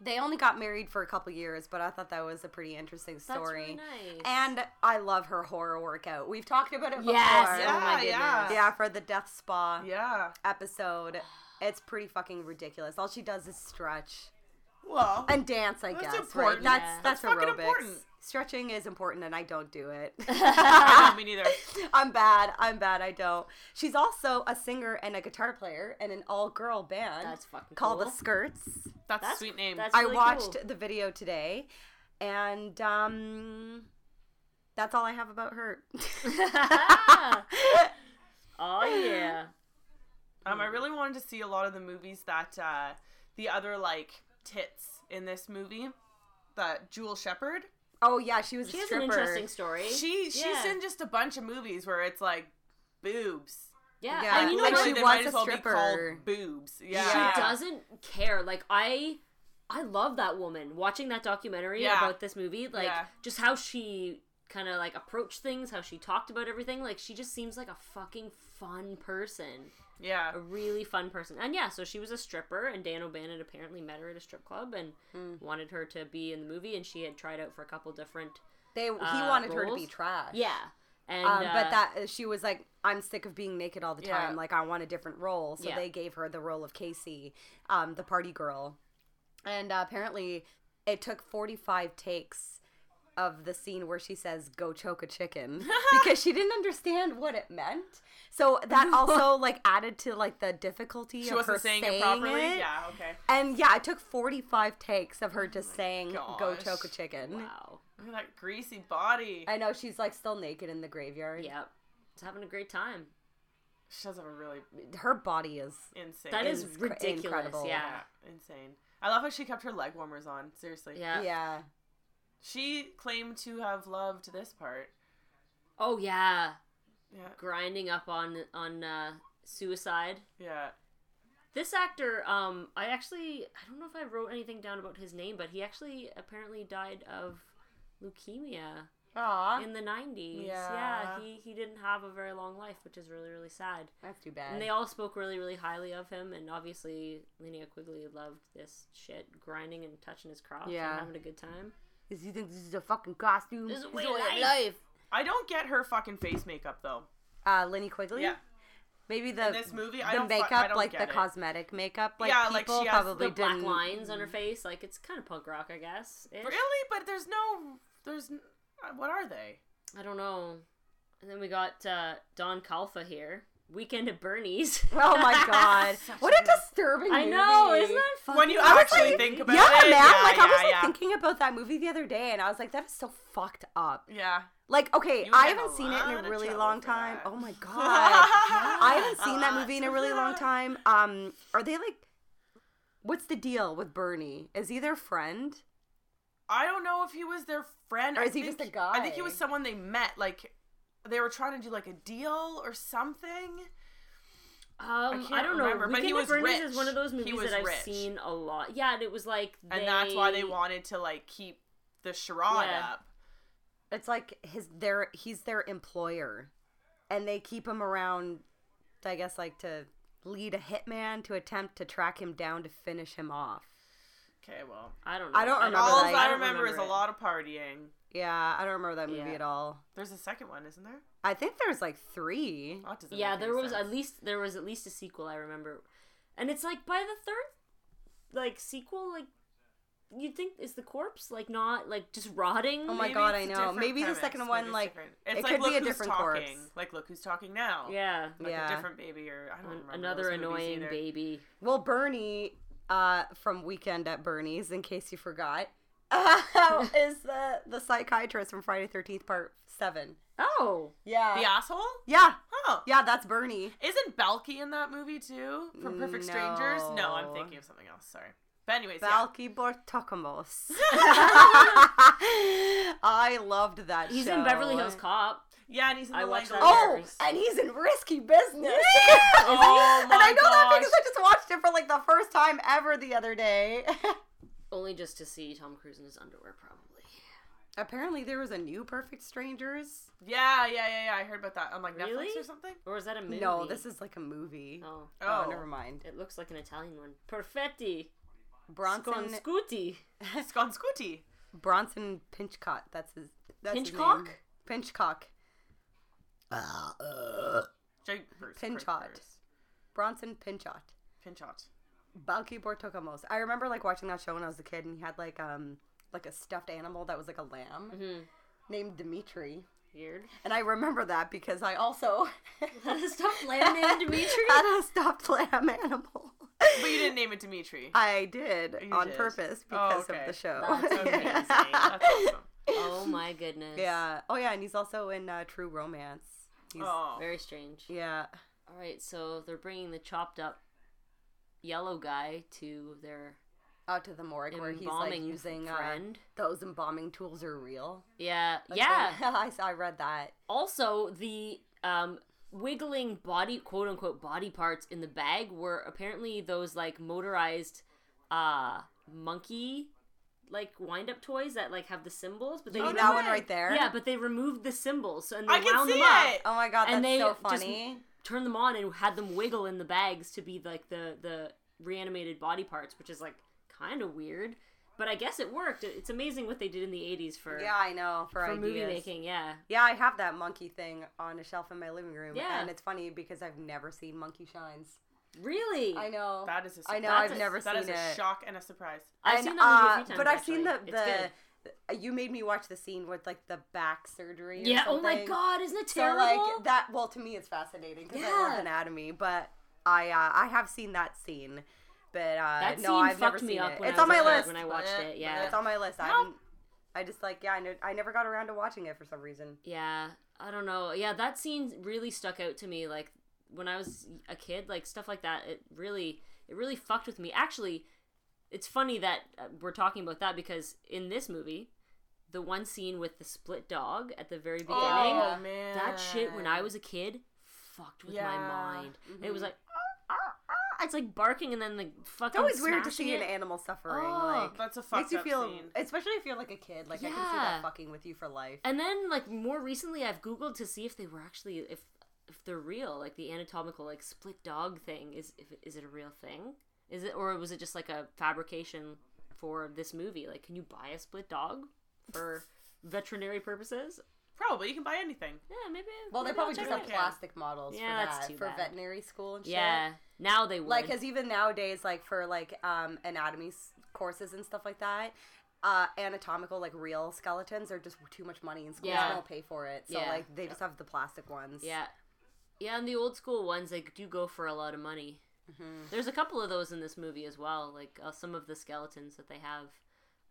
they only got married for a couple years, but I thought that was a pretty interesting That's story. really nice. And I love her horror workout. We've talked about it before. yes, Yeah, oh my yeah. Yeah, for the death spa Yeah. episode. It's pretty fucking ridiculous. All she does is stretch Well. and dance, I That's guess. Right? That's Yeah. that's, That's fucking aerobics. important. Stretching is important, and I don't do it. I know, me neither. I'm bad. I'm bad. I don't. She's also a singer and a guitar player in an all-girl band That's fucking called cool. the Skirts. That's, That's- a sweet name. that's- I watched cool. the video today, and um, that's all I have about her. oh yeah. Um, I really wanted to see a lot of the movies that uh, the other like tits in this movie. That Jewel Shepard. oh yeah, she was She a has an interesting story. She she's Yeah. in just a bunch of movies where it's like boobs. yeah, Yeah, and you know like what? she they was a as well stripper. boobs. Yeah. She doesn't care. Like I I love that woman. Watching that documentary Yeah. about this movie, like Yeah. just how she kind of like approached things, how she talked about everything, like she just seems like a fucking fun person. Yeah. A really fun person. And yeah, so she was a stripper and Dan O'Bannon apparently met her at a strip club and wanted her to be in the movie and she had tried out for a couple different They he Uh, wanted her to be trash. Yeah. And Um, uh, but that she was like, I'm sick of being naked all the Yeah. time. Like I want a different role. So Yeah. they gave her the role of Casey, um, the party girl, and uh, apparently it took 45 takes of the scene where she says "Go choke a chicken" because she didn't understand what it meant. So that also like added to like the difficulty She of her wasn't saying, it properly. it. Yeah, okay. And yeah, I took 45 takes of her oh just saying "Go gosh. choke a chicken." Wow. Look at that greasy body. I know she's like still naked in the graveyard. Yep. It's having a great time. She does have a really Her body is insane. That is It's ridiculous. incredible. Yeah. yeah, insane. I love how she kept her leg warmers on. Seriously. Yeah. yeah. She claimed to have loved this part. Oh yeah. Yeah. Grinding up on on uh, suicide. Yeah. This actor, um, I actually I don't know if I wrote anything down about his name, but he actually apparently died of leukemia Aw, in the nineties. Yeah. Yeah, he he didn't have a very long life, which is really really sad. that's too bad. And they all spoke really really highly of him, and obviously Linnea Quigley loved this shit, grinding and touching his crotch Yeah. and having a good time. Is you think this is a fucking costume? This is a This is a way life. I don't get her fucking face makeup though. Uh, Linnea Quigley. Yeah. Maybe the In this movie, I the don't fu- I makeup, don't like the it. cosmetic makeup, like Yeah, like, people she has probably The black didn't. lines on her face, like it's kind of punk rock, I guess. Really? But there's no. There's. n- uh, What are they? I don't know. And then we got uh, Don Calfa here. Weekend at Bernie's. Oh my god! What a a good- disturbing. I know, movie. isn't that funny? When you I actually like- think about it. yeah, it, man. yeah, like I was like yeah. thinking about that movie the other day, and I was like, that is so fucked up. Yeah. Like, okay, I haven't seen it in a really long time. that. Oh my god, I haven't seen that movie in a really long time. Um, are they like? What's the deal with Bernie? Is he their friend? I don't know if he was their friend Or I is he think- just a I think he was someone they met. Like they were trying to do like a deal or something. Um, I, can't don't know. remember, but Weekend he at was rich. is one of those movies that I've rich. seen a lot. Yeah, and it was like And that's why they wanted to like keep the charade Yeah. up. It's like his their he's their employer, and they keep him around. I guess like to lead a hitman to attempt to track him down to finish him off. Okay, well. I don't know. I don't remember All that. I, I don't remember, is a lot of partying. Yeah, I don't remember that movie Yeah. at all. There's a second one, isn't there? I think there's like three. Oh, it doesn't Yeah, make there any was sense. at least there was at least a sequel. I remember, and it's like by the third, like sequel, like you'd think is the corpse like not like just rotting. Oh my Maybe God, it's I a know. different Maybe the second one, it's like, different. it it's could like, be a who's different talking. corpse. Like look who's talking now. Yeah, Like Yeah. a different baby or I don't An- remember another those movies annoying either. baby. Well, Bernie, uh, from Weekend at Bernie's, in case you forgot, Um, is the the psychiatrist from Friday Thirteenth Part Seven. Oh, Yeah. The asshole? Yeah. Oh. Yeah, that's Bernie. Isn't Balki in that movie too? From Perfect mm, Strangers? No, I'm thinking of something else. Sorry. But anyways, yeah. Balki Bartokomous. I loved that he's show. in Beverly Hills Cop. Yeah, and he's in I the watched that. Oh, Years. and he's in Risky Business. Oh my and I my know that because I just watched it for like the first time ever the other day. Only just to see Tom Cruise in his underwear, probably. Apparently, there was a new Perfect Strangers. Yeah, yeah, yeah, yeah. I heard about that on like Really? Netflix or something. Or is that a movie? No, this is like a movie. Oh, Oh, Oh. never mind. it looks like an Italian one. Perfetti. Bronson Sconscuti. Sconscuti. Bronson Pinchcott. That's his. That's his Pinchcock? name. Pinchcock. Jake Bruce. Pinchot. Bruce. Bronson Pinchot. Pinchot. Balki Bartokomous. I remember like watching that show when I was a kid, and he had like um like a stuffed animal that was like a lamb hmm named Dimitri. Weird. And I remember that because I also Had a stuffed lamb named Dimitri? had a stuffed lamb animal. But you didn't name it Dimitri. I did You on did. purpose Oh, because okay. of the show. That's amazing. That's awesome. Oh my goodness. yeah. Oh yeah, and he's also in uh, True Romance. He's, Oh. Very strange. Yeah. All right, so they're bringing the chopped up yellow guy to their Out to the morgue where he's like using uh, friend. those embalming tools are real. yeah, Like, yeah. I, I read that. also, the um, wiggling body, quote unquote, body parts in the bag were apparently those like motorized uh, monkey like wind up toys that like have the symbols, but they Oh, that one right there? yeah, but they removed the symbols and they I can wound see them up. it. Oh my god, that's and they so just funny. Turned them on and had them wiggle in the bags to be like the the reanimated body parts, which is like kind of weird. But I guess it worked. It's amazing what they did in the '80s for Yeah, I know for, for ideas. movie making. Yeah, Yeah, I have that monkey thing on a shelf in my living room. Yeah. and it's funny because I've never seen Monkey Shines. really. I know. That is a I know. surprise. I've a- never That seen is a it. shock and a surprise. I've And, seen that movie a uh, few times. but I've seen the actually. It's the good. You made me watch the scene with like the back surgery. Yeah. Oh my god, isn't it terrible? So like that. Well, to me, it's fascinating because I love anatomy, but I uh, I have seen that scene. But uh, that no, I've fucked never me seen up it. It's on my list. when I watched it. Yeah. It's on my list. I Nope. I just like yeah. I, know, I never got around to watching it for some reason. Yeah, I don't know. Yeah, that scene really stuck out to me. Like when I was a kid, like stuff like that. It really, it really fucked with me. Actually, it's funny that uh, we're talking about that because in this movie, the one scene with the split dog at the very beginning, Oh man, that shit when I was a kid fucked with my mind. It Mhm. was like. "Ah, ah, ah," It's like barking and then the fucking. It's always weird to smashing see an animal suffering. Oh, like That's a fucked makes you up feel, scene. especially if you're like a kid. Like I can see that fucking with you for life. And then like more recently I've googled to see if they were actually if if they're real, like the anatomical like split dog thing is if is it a real thing? Is it or was it just like a fabrication for this movie? Like can you buy a split dog for veterinary purposes? Probably you can buy anything. Yeah, maybe. Well, they maybe probably just have it out. out. plastic models Yeah, for that's that too for bad. veterinary school and shit. Yeah, now they would. Like, cause even nowadays, like for like um anatomy s- courses and stuff like that, uh, anatomical like real skeletons are just too much money, and schools Yeah. don't pay for it. So Yeah. like they just have the plastic ones. yeah, yeah, and the old school ones they do go for a lot of money. Hmm There's a couple of those in this movie as well. Like uh, some of the skeletons that they have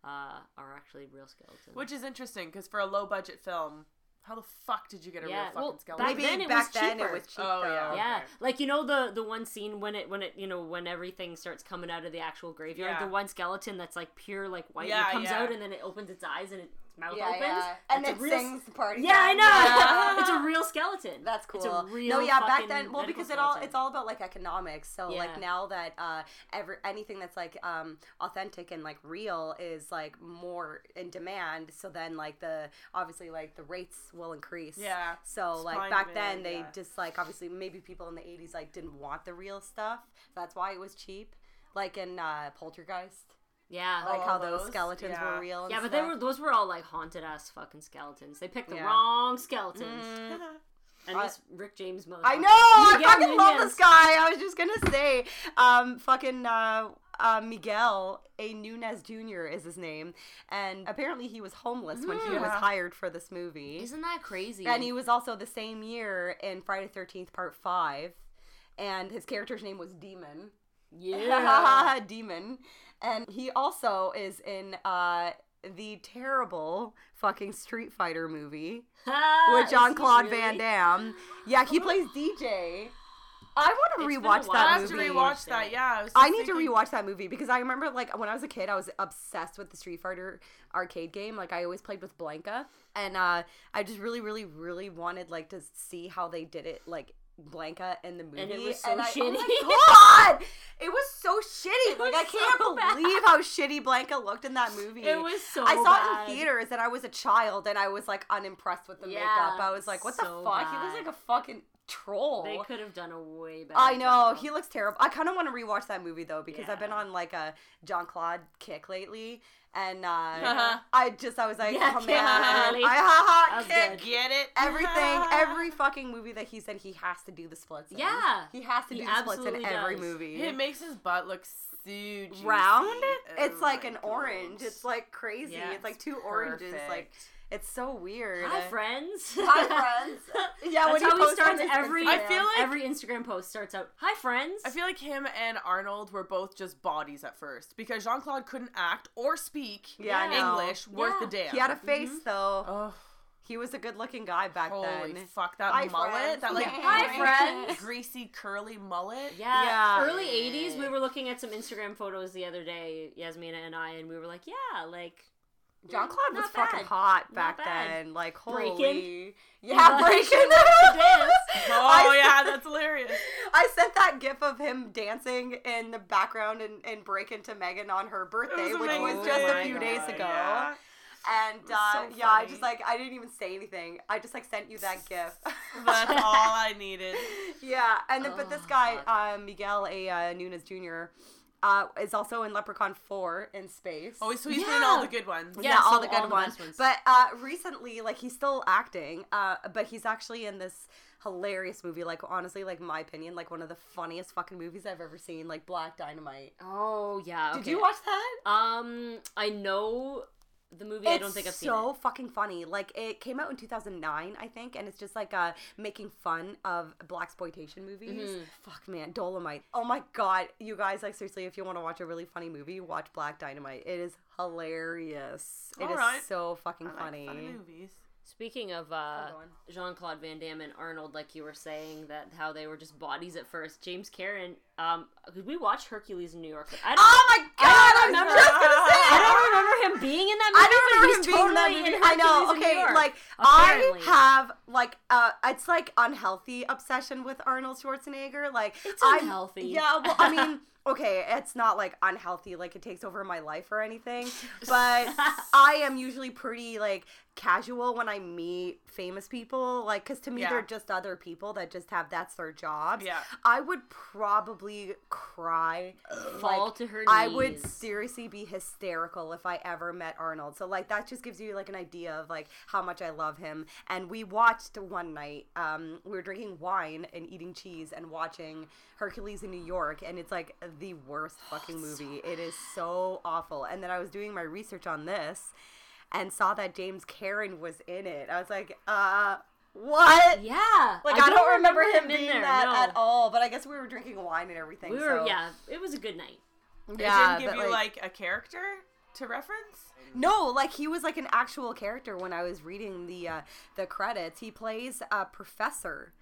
uh, are actually real skeletons. Which is interesting because for a low budget film, how the fuck did you get a Yeah, real fucking well, skeleton? back Maybe then it back was then cheaper. it was cheap Oh, though. yeah. Yeah, Okay. like you know the the one scene when it when it you know when everything starts coming out of the actual graveyard, Yeah. the one skeleton that's like pure like white, Yeah, it comes yeah. out and then it opens its eyes and its mouth Yeah, opens. yeah. And it real sings the party. Yeah, I know. Yeah. it's a real skeleton. That's cool. It's a real no, yeah, back then, well, because it all it's all about like economics. So like now that uh, every anything that's like um authentic and like real is like more in demand. So then like the obviously like the rates will increase. Yeah. So Supply like back then they yeah. just like obviously maybe people in the eighties like didn't want the real stuff. So that's why it was cheap. Like in uh, Poltergeist, yeah. like Oh, how those, those? skeletons Yeah. were real. And yeah, but they were those were all like haunted ass fucking skeletons. They picked the Yeah. wrong skeletons. Mm. And I- this Rick James motherfucker. I know. I Miguel fucking love this guy. I was just gonna say, um, fucking uh, uh, Miguel A. Nunez Jr. is his name, and apparently he was homeless when he was hired for this movie, Isn't that crazy? and he was also the same year in Friday Thirteenth Part Five, and his character's name was Demon. yeah. Demon, and he also is in uh. The terrible fucking Street Fighter movie with John Claude really? Van Damme. Yeah, he plays DJ. I want to It's been a rewatch while. I that have to movie. rewatch that. Yeah, I, I need to thinking- rewatch that movie because I remember like when I was a kid, I was obsessed with the Street Fighter arcade game. Like I always played with Blanka, and uh, I just really, really, really wanted like to see how they did it, like Blanka in the movie. And it was so I, Oh shitty. my god, it was so shitty. It like I can't so bad. believe how shitty Blanka looked in that movie. It was so I saw bad. it in theaters and I was a child and I was like unimpressed with the Yeah, makeup. I was like, what so the fuck? He looks like a fucking troll. They could have done a way better. I know job. he looks terrible. I kind of want to rewatch that movie though because I've been on like a John Claude kick lately, and uh, Uh-huh. I just I was like, Yeah, oh man, really? I ha ha That was good. Get it? everything, every fucking movie that he said he has to do the splits. In. Yeah. he has to He do the splits in every does. movie. It makes his butt look so juicy. Round? Oh It's like my an orange. It's like crazy. Yeah, it's like it's two oranges. Like perfect. It's so weird. Hi friends. Hi, friends. Yeah, That's when how he starts every. I feel like- every Instagram post starts out. Hi friends. I feel like him and Arnold were both just bodies at first because Jean Claude couldn't act or speak Yeah, I know. English worth Yeah. a damn. he had a face mm-hmm. though. Oh, He was a good-looking guy back holy then. fuck! That Hi, mullet, friends. that like Hi, friends. greasy curly mullet. Yeah, Yeah. early '80s. We were looking at some Instagram photos the other day, Yasmina and I, and we were like, "Yeah, like John Claude was Not fucking hot back then. Like holy, he yeah, loves- breaking. he to dance. Oh I, yeah, that's hilarious. I sent that gif of him dancing in the background and, and breaking to Megan on her birthday, was which was just Oh a my few days ago. Yeah. And uh, so yeah, I just like I didn't even say anything. I just like sent you that gif. That's all I needed. yeah, and then but this Oh, guy, uh, Miguel A. Uh, Nunez Jr. Uh, is also in Leprechaun 4 in space. Oh, so he's been in all the good ones. yeah, Yeah, all so the good the ones. best ones. But uh, recently, like he's still acting, uh, but he's actually in this hilarious movie. Like honestly, like my opinion, like one of the funniest fucking movies I've ever seen. Like Black Dynamite. Oh yeah. Did you watch that? Um, I know the movie. I don't think I've seen so it. fucking funny. Like it came out in 2009, I think, and it's just like uh making fun of black exploitation movies. Mm-hmm. Fuck man, Dolomite. Oh my god, you guys like seriously, if you want to watch a really funny movie, watch Black Dynamite. It is hilarious. It is Alright. so fucking I like funny. funny movies. Speaking of uh, Jean Claude Van Damme and Arnold, like you were saying that how they were just bodies at first. James Karen, um, 'cause we watched Hercules in New York. I don't, Oh my god! I I don't was remember. I don't remember him being in that movie. I don't remember he's him being in that movie. I know. Hercules in New Okay, like apparently. I have like uh, it's like unhealthy obsession with Arnold Schwarzenegger. Like It's I'm- unhealthy. Yeah, well, I mean, okay, it's not like unhealthy, like it takes over my life or anything. But I am usually pretty like casual when I meet famous people, like because to me Yeah. they're just other people that just have that's their jobs. Yeah. I would probably cry. Fall like, to her I would seriously be hysterical if I ever met Arnold. So like that just gives you like an idea of like how much I love him. And we watched one night. Um, we were drinking wine and eating cheese and watching Hercules in New York, and it's like the worst fucking movie. It is so awful. And then I was doing my research on this and saw that James Karen was in it. I was like, uh. What? Yeah, Like I, don't, remember, him in being there, that no. at all. But I guess we were drinking wine and everything. We were, so- yeah. It was a good night. They yeah. didn't give but, you like, a character to reference. No, like he was like an actual character when I was reading the uh, the credits. He plays a professor.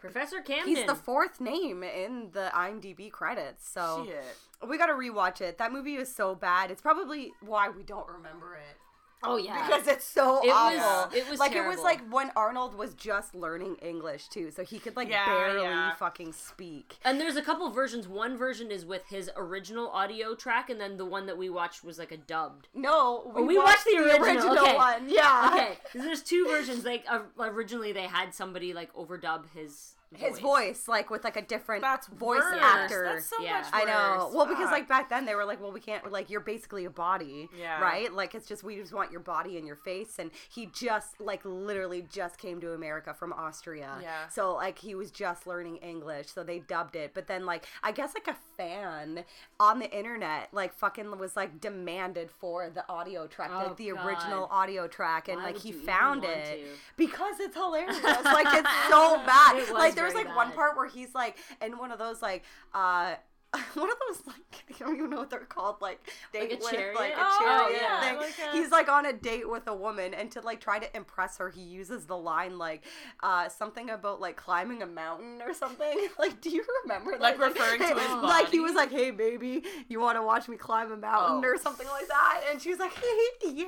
Professor Camden. He's the fourth name in the IMDb credits. So Shit. we got to rewatch it. That movie is so bad. It's probably why we don't remember it. Oh yeah. Because it's so It was- awful. it was like it was like when Arnold was just learning English too, so he could like Yeah, barely yeah. fucking speak. and there's a couple versions. One version is with his original audio track, and then the one that we watched was like a dubbed. No, we, Oh, we watched the original, okay. one. Yeah, Okay, there's two versions. Like uh, originally, they had somebody like overdub his his voice, like with like a different That's voice worse. actor. That's so Yeah. much I know. Well, because like back then they were like, well, we can't like you're basically a body, Yeah. right? Like it's just we just want your body and your face. And he just like literally just came to America from Austria, Yeah. So like he was just learning English, so they dubbed it. But then like I guess like a fan on the internet like fucking was like demanded for the audio track, Oh, like the God. original audio track, and Why like he found it to? because it's hilarious. like it's so bad. It was like there was like one part where he's like in one of those like uh one of those like I don't even know what they're called like date a with chariot? like a Oh, chariot yeah, thing. like a- He's like on a date with a woman and to like try to impress her he uses the line like uh something about like climbing a mountain or something. Like do you remember that? Like referring to his Like he was like, "Hey baby, you want to watch me climb a mountain Oh. or something like that?" And she was like, "Hey, yeah."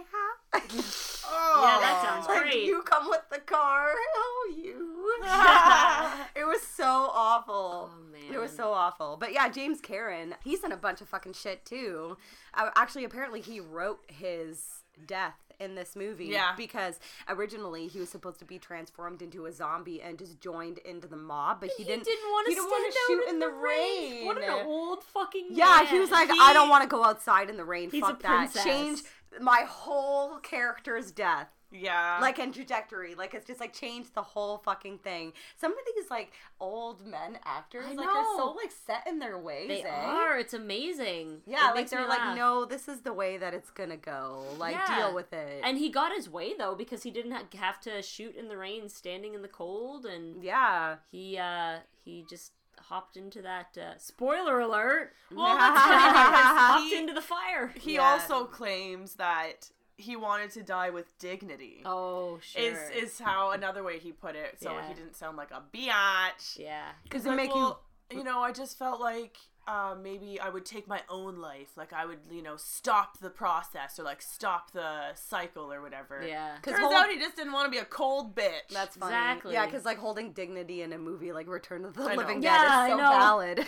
Oh. Yeah, that sounds like great. you come with the car. Oh, you. it was so awful. Oh, man. It was so awful. But yeah, James Karen, he's in a bunch of fucking shit too. Uh, actually, apparently, he wrote his death in this movie. Yeah. Because originally he was supposed to be transformed into a zombie and just joined into the mob, but he, He didn't. didn't want to he didn't wanna out shoot in, the, rain. What an old fucking Yeah, man. he was like, He- I don't want to go outside in the rain. He's Fuck a that. princess. Change my whole character's death Yeah. like and trajectory like it's just like changed the whole fucking thing some of these like old men actors I like are so like set in their ways They eh? are. It's amazing. yeah It like they're like laugh. no this is the way that it's gonna go like Yeah. deal with it And he got his way though because he didn't have to shoot in the rain, standing in the cold, and yeah he uh he just hopped into that. Uh, spoiler alert! well, that's funny because hopped into the fire. he Yeah. also claims that he wanted to die with dignity. Oh sure. Is is how another way he put it, so Yeah. he didn't sound like a biatch. yeah. because He's it like, make well, you know, I just felt like uh, maybe I would take my own life, like I would, you know, stop the process or like stop the cycle or whatever. Yeah. Cause Turns hold- out he just didn't want to be a cold bitch. that's funny Exactly. yeah because like holding dignity in a movie like Return of the I. Living Yeah, Dead I is so know. valid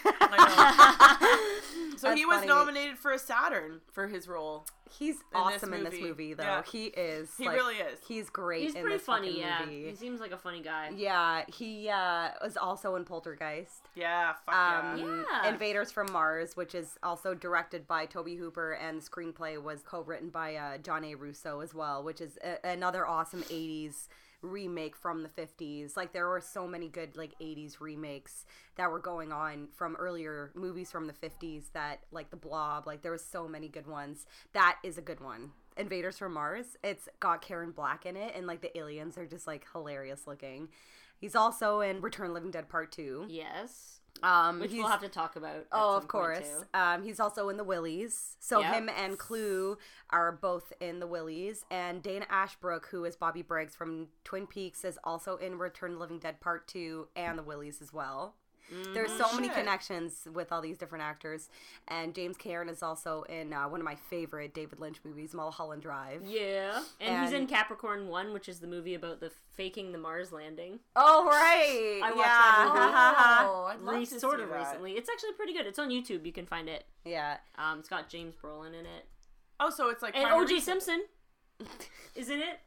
so That's he was funny. nominated for a Saturn for his role. he's this awesome in this movie. movie though Yeah. he is He like, really is. he's great He's in pretty this funny. Yeah. movie. He seems like a funny guy. Yeah, he uh, was also in Poltergeist. Yeah, fuck Um, yeah. Yeah. Invaders from Mars, which is also directed by Tobe Hooper, and the screenplay was co-written by uh, John A. Russo as well, which is a- another awesome '80s remake from the 50s. Like there were so many good like 80s remakes that were going on from earlier movies from the 50s that like The Blob, like there was so many good ones. That is a good one. Invaders from Mars. It's got Karen Black in it, and like the aliens are just like hilarious looking. He's also in Return Living Dead Part Two. Yes. Um, Which we'll have to talk about. Oh, of course. Um, he's also in the Willies. So Yep. him and Clu are both in the Willies. And Dana Ashbrook, who is Bobby Briggs from Twin Peaks, is also in Return of the Living Dead Part 2 and the Willies as well. There's so many connections with all these different actors. And James Karen is also in uh, one of my favorite David Lynch movies, Mulholland Drive. Yeah. And, he's in Capricorn 1, which is the movie about the faking the Mars landing. Oh, right. I watched yeah. that movie. Oh, I'd love Re- to sort see of that. recently. It's actually pretty good. It's on YouTube. You can find it. yeah. Um, it's got James Brolin in it. Oh, so it's like And O.J. recent. Simpson isn't it.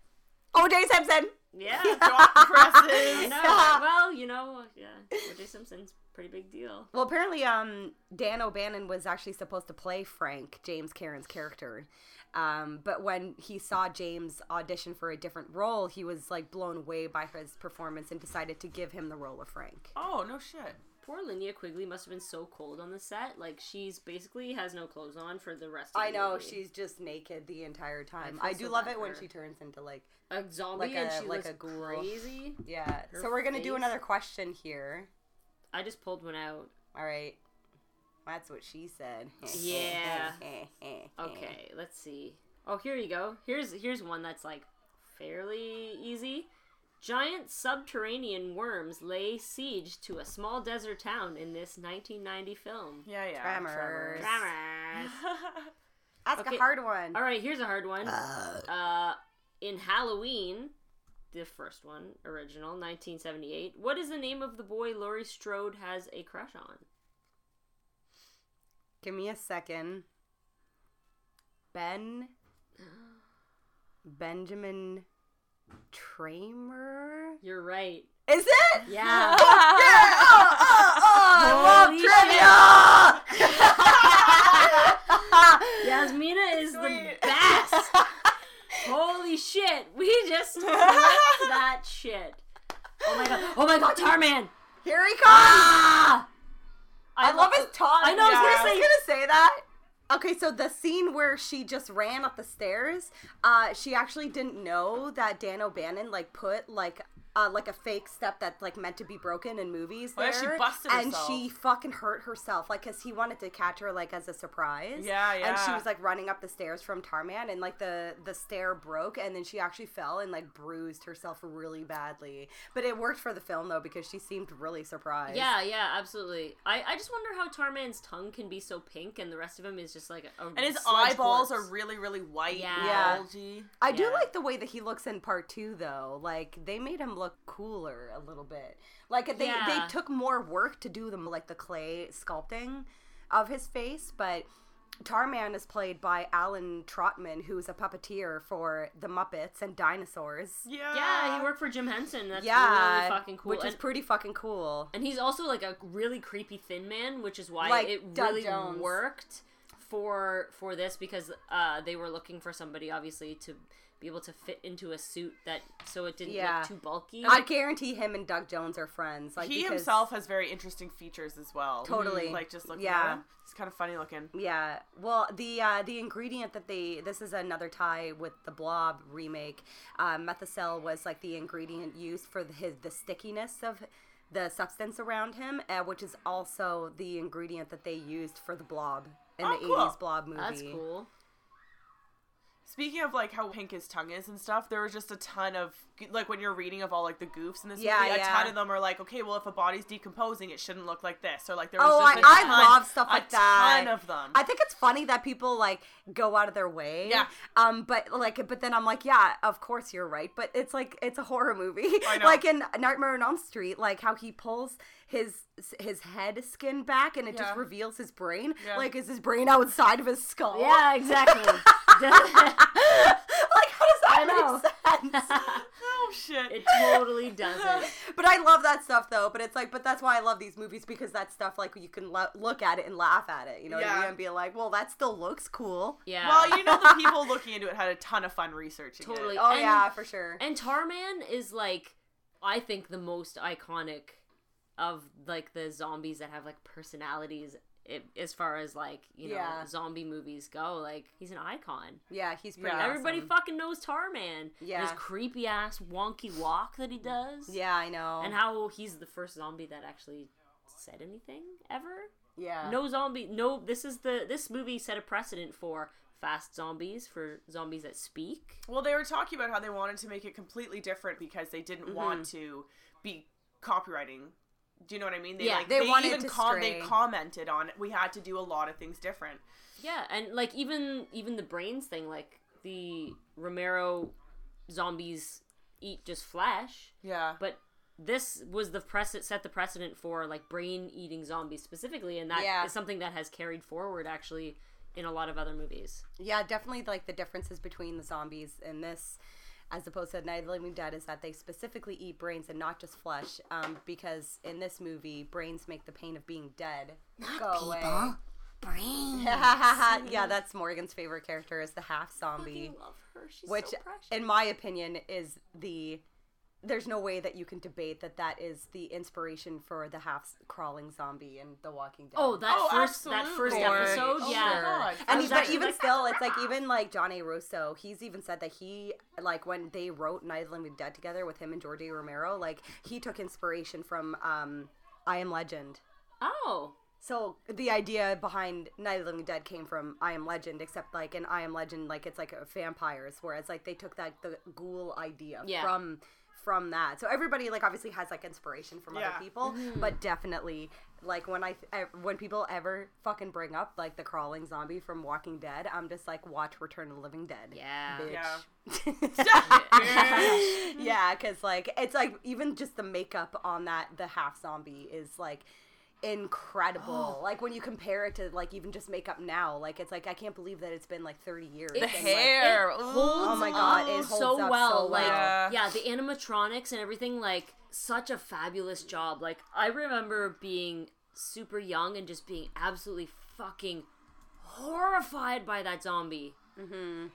O.J. Simpson. Yeah. Drop the presses. I know. well, you know, yeah. O.J. Simpson's pretty big deal. Well, apparently, um, Dan O'Bannon was actually supposed to play Frank, James Karen's character. Um, but when he saw James audition for a different role, he was like blown away by his performance and decided to give him the role of Frank. Oh no shit. Poor Linnea Quigley must have been so cold on the set. Like she's basically has no clothes on for the rest. of I the know movie. she's just naked the entire time. I I, do so love it when her. she turns into like a zombie like and a- she like looks a ghoul. crazy. yeah. Her so we're gonna do another question here. I just pulled one out. All right. That's what she said. Yeah. Okay, let's see. Oh, here you go. Here's here's one that's like fairly easy. Giant subterranean worms lay siege to a small desert town in this 1990 film. Yeah, yeah. Tremors. Tremors. That's Okay. a hard one. All right, here's a hard one. Uh, in Halloween, the first one, original, 1978. What is the name of the boy Laurie Strode has a crush on? Give me a second. Ben Benjamin Tramer? You're right. Is it? Yeah. Oh, oh, Holy I love trivia! Yasmina is the best. Holy shit. We just flipped that shit. Oh my god. Oh my god, Tarman. Here he comes! Ah! I, love his tongue. I know, I was Yeah. I was gonna say that. Okay, so the scene where she just ran up the stairs, uh, she actually didn't know that Dan O'Bannon like put like uh, like a fake step that's like meant to be broken in movies. Oh, yeah, she busted and herself. she fucking hurt herself, like because he wanted to catch her like as a surprise. Yeah, yeah. And she was like running up the stairs from Tarman, and like the the stair broke, and then she actually fell and like bruised herself really badly. But it worked for the film though because she seemed really surprised. Yeah, yeah, absolutely. I, I just wonder how Tarman's tongue can be so pink and the rest of him is just like a And his eyeballs corpse. are really, really white Yeah. and Yeah. I do Yeah. like the way that he looks in part two, though. Like they made him look cooler a little bit. Like they Yeah. they took more work to do them, like the clay sculpting of his face. But Tarman is played by Allan Trautman, who's a puppeteer for the Muppets and Dinosaurs. Yeah. Yeah, he worked for Jim Henson. That's yeah, really fucking cool. which is and, pretty fucking cool. and he's also like a really creepy thin man, which is why Like it Doug really Jones. worked for for this because uh, they were looking for somebody obviously to be able to fit into a suit that so it didn't Yeah. look too bulky. I guarantee him and Doug Jones are friends. Like he because- himself has very interesting features as well. Totally. Like just looking Yeah. at him. He's kind of funny looking. Yeah. Well, the uh, the ingredient that they this is another tie with the Blob remake. Uh, Methocel was like the ingredient used for the, his the stickiness of the substance around him, uh, which is also the ingredient that they used for the Blob in Oh, the cool. '80s Blob movie. That's cool. Speaking of like how pink his tongue is and stuff, there was just a ton of like when you're reading of all like the goofs in this Yeah, movie, a ton of them are like, okay, well if a body's decomposing, it shouldn't look like this, or like there was Oh, just I, a I ton, I love stuff like a that. ton of them. I think it's funny that people like go out of their way. Yeah. Um. But like, but then I'm like, yeah, of course you're right. But it's like it's a horror movie. I know. like in Nightmare on Elm Street, like how he pulls his his head skin back and it Yeah. just reveals his brain. Yeah. Like is his brain outside of his skull? Yeah, exactly. like how does that I know. make sense? Oh shit. it totally doesn't. but I love that stuff though. But it's like, but that's why I love these movies because that stuff like you can lo- look at it and laugh at it. You know what I Yeah. mean? And be like, well, that still looks cool. Yeah. well, you know the people looking into it had a ton of fun researching Totally. it. Oh And- yeah, for sure. And Tarman is like, I think the most iconic of like the zombies that have like personalities it, as far as like you know Yeah. zombie movies go. Like he's an icon. Yeah, he's pretty. Yeah. Everybody awesome. fucking knows Tarman. Yeah. His creepy ass wonky walk that he does. Yeah, I know. And how he's the first zombie that actually said anything ever. yeah. No zombie. No. This is the this movie set a precedent for fast zombies for zombies that speak. Well, they were talking about how they wanted to make it completely different because they didn't want mm-hmm. to be copywriting. Do you know what I mean? They Yeah, like they wanted even to com- they commented on it. We had to do a lot of things different. Yeah, and like even even the brains thing, like the Romero zombies eat just flesh, Yeah. but this was the precedent set the precedent for like brain eating zombies specifically, and that is Yeah. something that has carried forward actually in a lot of other movies. Yeah, definitely like the differences between the zombies in this as opposed to Night of the Living Dead is that they specifically eat brains and not just flesh. Um, because in this movie, brains make the pain of being dead go away. Brains. yeah, that's Morgan's favorite character is the half zombie, love her. She's which, so precious. in my opinion, is the. There's no way that you can debate that that is the inspiration for the half crawling zombie and The Walking Dead. oh, that Oh, first that first absolutely. episode, Oh my yeah. And he, but even like, still, it's like even like John A. Russo, he's even said that he like when they wrote Night of the Living Dead together with him and George A. Romero, like he took inspiration from um, I Am Legend. Oh, So the idea behind Night of the Living Dead came from I Am Legend, except like in I Am Legend, like it's like a vampires, whereas like they took that the ghoul idea Yeah. from from that. So everybody like obviously has like inspiration from Yeah. other people, mm-hmm. but definitely like when I I- when people ever fucking bring up like the crawling zombie from Walking Dead, I'm just like watch Return of the Living Dead. Yeah. bitch. yeah, because like it's like even just the makeup on that the half zombie is like incredible. like when you compare it to like even just makeup now, like it's like I can't believe that it's been like 30 years. The like, hair. ooh. Oh my God, it holds so well. so Like well. yeah, the animatronics and everything, like such a fabulous job. Like I remember being super young and just being absolutely fucking horrified by that zombie. Mm-hmm.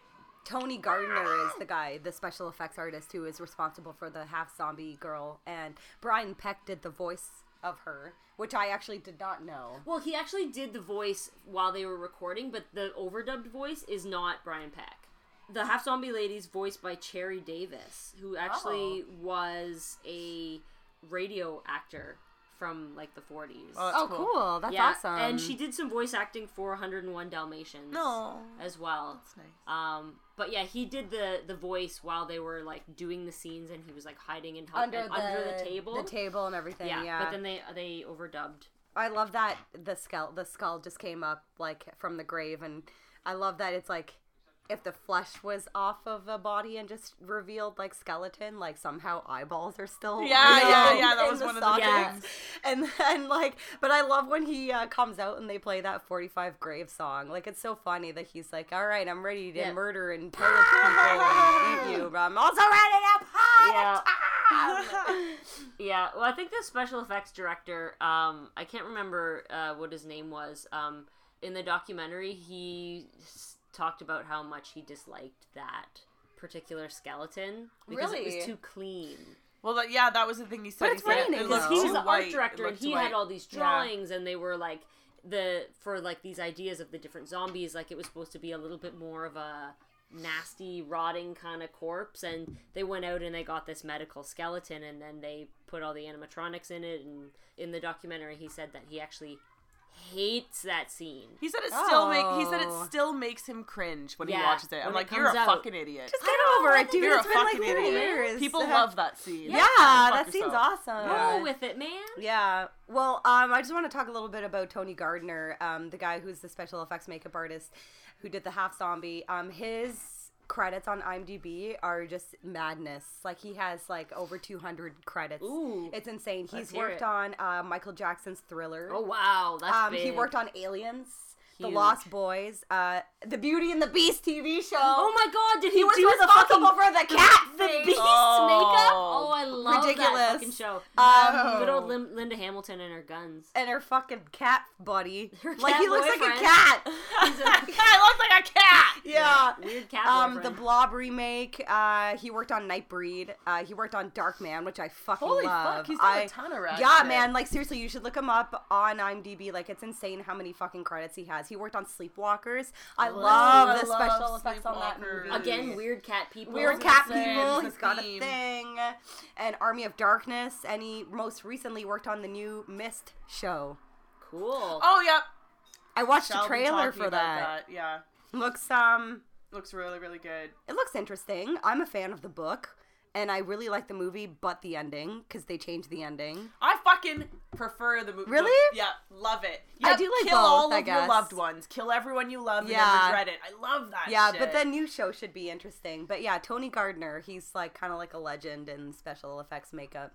Tony Gardner is the guy, the special effects artist who is responsible for the half zombie girl, and Brian Peck did the voice of her, which I actually did not know. Well, he actually did the voice while they were recording, but the overdubbed voice is not Brian Peck. The half zombie lady's voiced by Cherry Davis, who actually oh. was a radio actor from like the 40s. Oh, that's Oh, cool. cool! That's yeah, awesome. and she did some voice acting for 101 Dalmatians No. as well. That's nice. Um, but yeah, he did the the voice while they were like doing the scenes, and he was like hiding and under and the, under the table. the table and everything. yeah, Yeah, but then they they overdubbed. I love that the skull the skull just came up like from the grave, and I love that it's like if the flesh was off of a body and just revealed like skeleton, like somehow eyeballs are still Yeah, you yeah, know, yeah, that was one of the things. And then like, but I love when he uh, comes out and they play that forty five grave song. Like it's so funny that he's like, "All right, I'm ready to Yeah. murder and pillage people and eat you, but I'm also ready to party." Yeah. Yeah, well, I think the special effects director, um, I can't remember uh, what his name was. Um, in the documentary, he talked about how much he disliked that particular skeleton because it was too clean. Well, that, yeah, that was the thing he said. it's he said raining, it though. looked Because No. he's too the white. art director, and he white. had all these Yeah. drawings, and they were like the for like these ideas of the different zombies. Like it was supposed to be a little bit more of a nasty, rotting kind of corpse, and they went out and they got this medical skeleton, and then they put all the animatronics in it. And in the documentary, he said that he actually hates that scene. He said it still make. He said Oh. it still makes him cringe when he watches it. I'm it like, you're a out. fucking idiot. Just get over it, dude. You're it's a been like fucking 30 idiot. years. People love that scene. Yeah, Go that fuck seems yourself. awesome. Roll with it, man. Yeah. Well, um, I just want to talk a little bit about Tony Gardner, um, the guy who's the special effects makeup artist who did the half zombie. Um, his credits on IMDb are just madness. Like he has like over 200 credits. Ooh. It's insane. He's worked it. on uh, Michael Jackson's Thriller. Oh wow, that's um, big. he worked on Aliens, The Lost Boys, uh, the Beauty and the Beast TV show. Oh my god, did he, he was do the responsible fucking for the cat the face. beast Oh. makeup? Oh, I love Ridiculous. that fucking show. Um, Good old Lim- Linda Hamilton and her guns. and her fucking cat buddy. Her cat like cat he looks like a boyfriend. cat. He's a I look like a cat. Yeah. weird cat Um, the. Blob remake. Uh, he worked on Nightbreed. Uh, he worked on Darkman, which I fucking Holy love. fuck, he's done a I- ton of rad Yeah, man. Like seriously, you should look him up on IMDb. Like it's insane how many fucking credits he has. He worked on Sleepwalkers. I love I the love special effects on that movie. Again, weird cat people. Weird cat gonna people. it's He's a got a thing. And Army of Darkness. And he most recently worked on the new Mist show. Cool. Oh, yep. I watched Shall the trailer for about that. Yeah. Looks um, Looks really, really good. it looks interesting. I'm a fan of the book, and I really like the movie, but the ending because they changed the ending. I fucking prefer the movie. Really? Yeah, love it. I Yep, do like kill both, all I of your guess. loved ones. Kill everyone you love Yeah. and regret it. I love that yeah, shit. but the new show should be interesting. But yeah, Tony Gardner, he's like kind of like a legend in special effects makeup.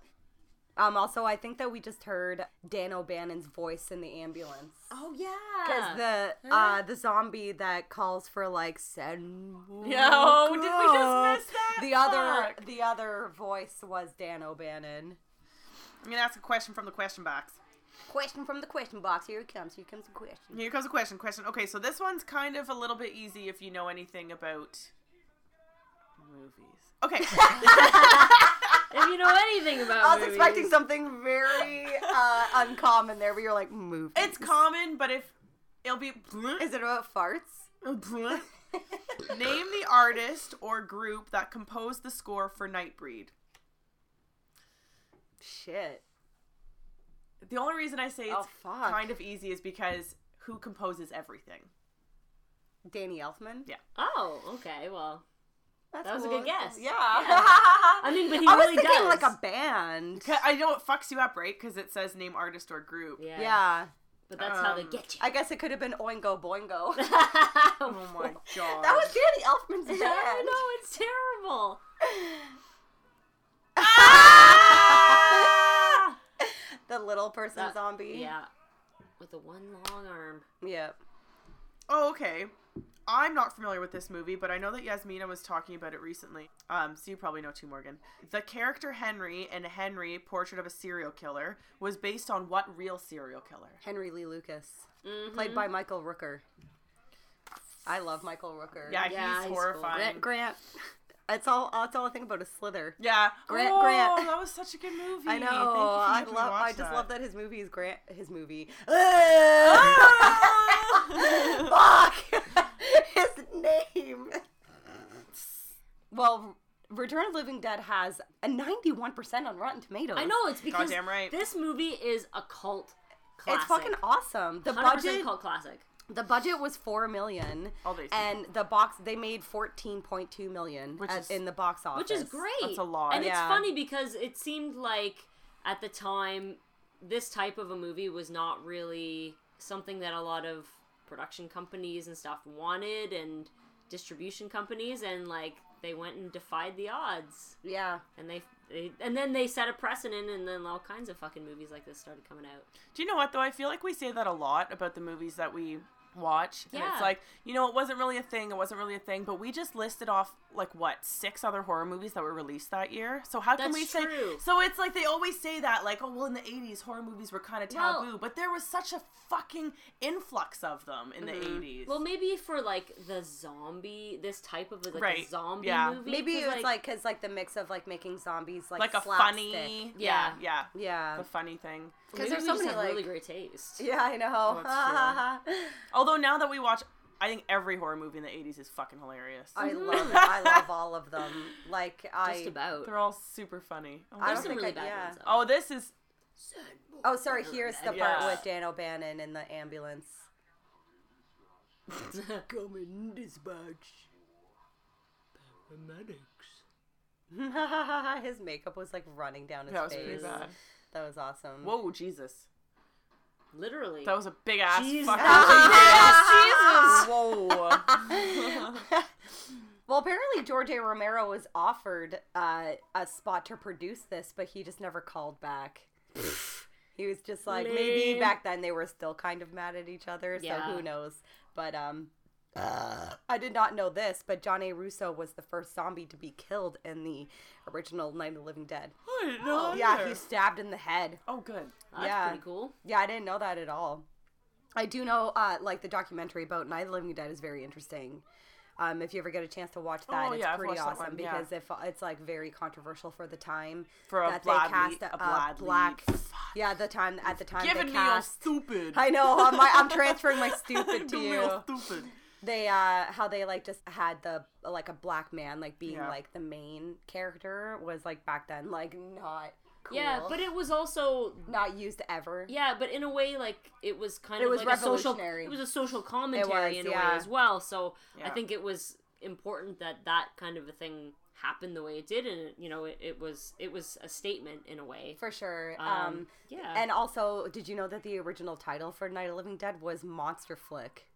Um, also, I think that we just heard Dan O'Bannon's voice in the ambulance. Oh yeah. Because the uh the zombie that calls for like send Yeah, oh, did we just miss that? The other the other voice was Dan O'Bannon. I'm gonna ask a question from the question box. Question from the question box. Here it comes. Here comes the question. Here comes a question. Question. Okay, so this one's kind of a little bit easy if you know anything about movies. Okay. if you know anything about it, I was movies. expecting something very uh, uncommon there, but you're like movies. it's common, but if it'll be. Is it about farts? Name the artist or group that composed the score for Nightbreed. Shit. The only reason I say it's Oh, fuck. kind of easy is because who composes everything? Danny Elfman. Yeah. Oh, okay. Well, That's That was a good guess. Yeah. I mean, but he I was really thinking does. like a band. I know it fucks you up, right? Because it says name artist or group. yeah. Yeah. But that's how they Um, get you. I guess it could have been Oingo Boingo. Oh my god. that was Danny Elfman's band. I know it's terrible. the little person That- zombie. Yeah. With the one long arm. Yep. Oh, okay. I'm not familiar with this movie, but I know that Yasmina was talking about it recently. Um, so you probably know too, Morgan. The character Henry in Henry, Portrait of a Serial Killer, was based on what real serial killer? Henry Lee Lucas, Mhm. played by Michael Rooker. I love Michael Rooker. Yeah, Yeah, he's he's horrifying. Grant. Grant. That's all. That's all I think about is Slither. Yeah, Grant- Oh, Grant. that was such a good movie. I know. Thank you for I love. I just love that his movie is Grant. His movie. Ah! Fuck. his name. Well, Return of the Living Dead has a ninety-one percent on Rotten Tomatoes. I know it's because Goddamn right. this movie is a cult classic. It's fucking awesome. The 100% budget. cult classic. The budget was four million, All and the box they made fourteen point two million Which at- is- in the box office, Which is great. That's a lot. And it's funny because it seemed like at the time this type of a movie was not really something that a lot of production companies and stuff wanted and distribution companies and like they went and defied the odds. Yeah, and they, they and then they set a precedent and then all kinds of fucking movies like this started coming out. Do you know what though? I feel like we say that a lot about the movies that we watch. And Yeah. it's like, you know, it wasn't really a thing, it wasn't really a thing, but we just listed off like what, six other horror movies that were released that year. So how can That's we say true. So it's like they always say that, like, oh well in the eighties horror movies were kinda Well- taboo, but there was such a fucking influx of them in the mm-hmm. eighties. Well, maybe for like the zombie, this type of like a Right. zombie Yeah. movie. maybe 'cause, it was like because like the mix of like making zombies like like a slapstick. funny Yeah. yeah, yeah. Yeah, The funny thing. because maybe there's so many like really great taste. yeah, I know. That's Although now that we watch I think every horror movie in the eighties is fucking hilarious. I mm-hmm. love it. I love all of them. Like I. Just about. They're all super funny. Oh, I There's don't some think really I- bad yeah. ones. Though. oh this is Oh, sorry. Here's the part Yeah. with Dan O'Bannon in the ambulance. Coming dispatch. Paramedics. His makeup was like running down his that was face. pretty bad. That was awesome. Whoa, Jesus. Literally. That was a big ass Jesus. fucking Ah, Whoa. Well, apparently George A. Romero was offered uh, a spot to produce this, but he just never called back. he was just like maybe back then they were still kind of mad at each other, so Yeah. who knows? But um, I did not know this, but John A. Russo was the first zombie to be killed in the original Night of the Living Dead. I didn't know Yeah, he stabbed in the head. Oh, good. That's Yeah. pretty cool. Yeah, I didn't know that at all. I do know, uh, like the documentary about Night of the Living Dead is very interesting. Um, if you ever get a chance to watch that, Oh, it's yeah, pretty awesome one, yeah. because if it's like very controversial for the time For a that Blad they cast lead- a, a black. lead. Yeah, the time at the time Giving they me all cast. stupid. I know. I'm, I'm transferring my stupid to Giving me you. all stupid. They uh, how they like just had the like a black man like being Yeah. like the main character was like back then like not. Cool. Yeah, but it was also not used ever. yeah, but in a way like it was kind It of was like a social revolutionary. it was a social commentary was, in a way as well. So I think it was important that that kind of a thing happened the way it did and it, you know it, it was it was a statement in a way. For sure. Um, Um, yeah. And also, did you know that the original title for Night of the Living Dead was Monster Flick?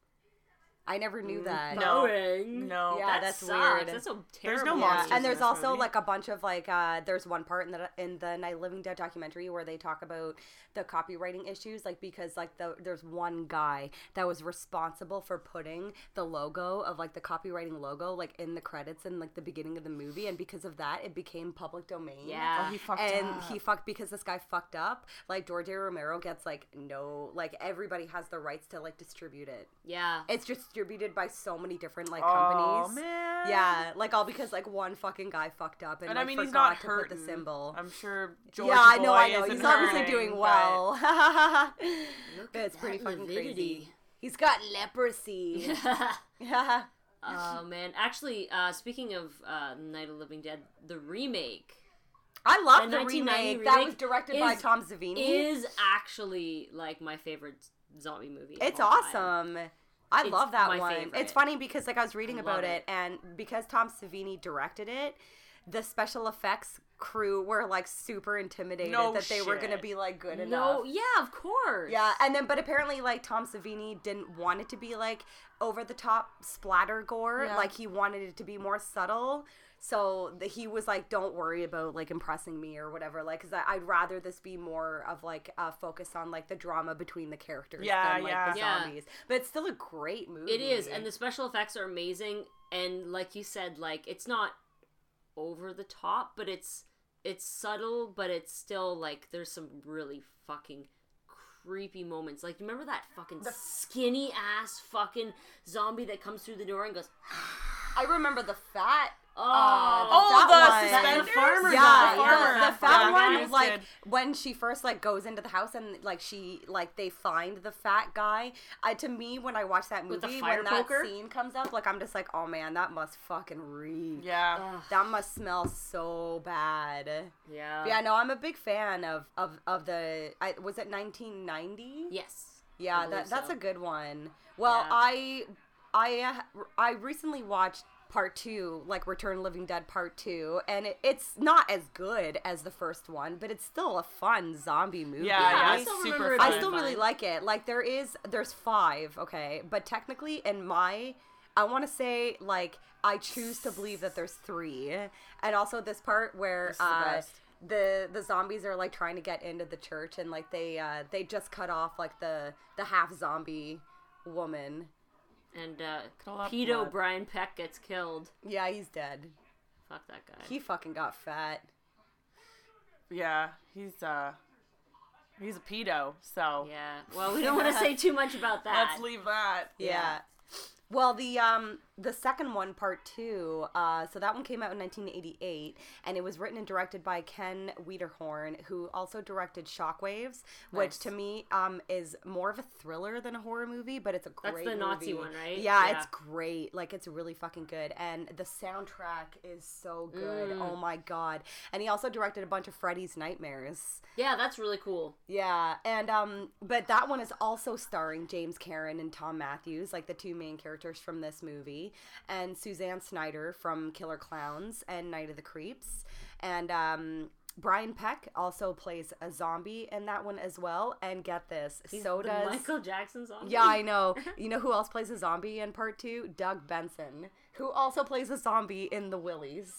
I never knew that. No. Boring. No. Yeah, that that's sucks. weird. That's so There's terrible. no Yeah, monsters and in there's this also movie. like a bunch of like uh there's one part in the in the Night Living Dead documentary where they talk about the copywriting issues like because like the there's one guy that was responsible for putting the logo of like the copywriting logo like in the credits in like the beginning of the movie and because of that it became public domain. Yeah. Oh, he fucked and up. he fucked because this guy fucked up. Like George A. Romero gets like no like everybody has the rights to like distribute it. Yeah. It's distributed by so many different like Oh companies. man. Yeah, like all because like one fucking guy fucked up and, And like, I mean, he's not to hurting. put the symbol. I'm sure. George yeah, I know, I know. isn't He's obviously hurting, doing well. Look but at it's pretty that fucking crazy. He's got leprosy. yeah. oh man, actually, uh, speaking of uh, Night of the Living Dead, the remake I love The the 1990 remake. That was directed by Tom Savini. is actually like my favorite zombie movie. It's awesome. time. I It's love that one. favorite. It's funny because like I was reading I about it. it. and because Tom Savini directed it, the special effects crew were like super intimidated No that they were gonna be like good enough. No, yeah, of course. Yeah, and then but apparently like Tom Savini didn't want it to be like over the top splatter gore. Yeah. Like he wanted it to be more subtle. So the, he was like, "Don't worry about like impressing me or whatever." Like, cause I, I'd rather this be more of like a focus on like the drama between the characters Yeah, than like yeah. the Yeah. zombies. But it's still a great movie. It is, and the special effects are amazing. And like you said, like it's not over the top, but it's it's subtle, but it's still like there's some really fucking creepy moments. Like, you remember that fucking skinny ass fucking zombie that comes through the door and goes, I remember the fat. "Oh, Oh, that the one. suspenders? The farmer yeah, guy, the, yeah. the fat Yeah, one, was like good. when she first like goes into the house and like she like they find the fat guy. I to me when I watch that movie when that poker? scene comes up, like I'm just like, oh man, that must fucking reek. Yeah. Ugh, That must smell so bad. yeah, yeah, no, I'm a big fan of of of the. I, was it 1990? yes, Yeah, I believe that that's so. a good one. Well, Yeah. I I uh, I recently watched part two, like Return of Living Dead part two, and it, it's not as good as the first one, but it's still a fun zombie movie. Yeah, Yeah, yeah, I still super remember it fun. I still really fun. like it. Like there is, there's five, okay, but technically in my, I want to say like I choose to believe that there's three, and also this part where This is the uh, best. the the zombies are like trying to get into the church, and like they uh they just cut off like the the half zombie woman. And uh, Call Pedo? Brian Peck gets killed. Yeah, he's dead. Fuck that guy. He fucking got fat. Yeah. He's uh. He's a pedo. So yeah. Well, we don't want to say too much about that. let's leave that. Yeah. Well, the um the second one, part two, uh, so that one came out in 1988, and it was written and directed by Ken Wiederhorn, who also directed Shockwaves, which Nice. to me um is more of a thriller than a horror movie, but it's a great That's the Nazi movie. one, right? Yeah, Yeah. it's great. Like it's really fucking good, and the soundtrack is so good. Mm. Oh my god! And he also directed a bunch of Freddy's Nightmares. Yeah, that's really cool. Yeah, and um, but that one is also starring James Karen and Thom Mathews, like the two main characters from this movie, and Suzanne Snyder from Killer Clowns and Night of the Creeps, and um. Brian Peck also plays a zombie in that one as well, and get this, He's so does Michael Jackson song. yeah, I know. You know who else plays a zombie in part two? Doug Benson, who also plays a zombie in The Willies.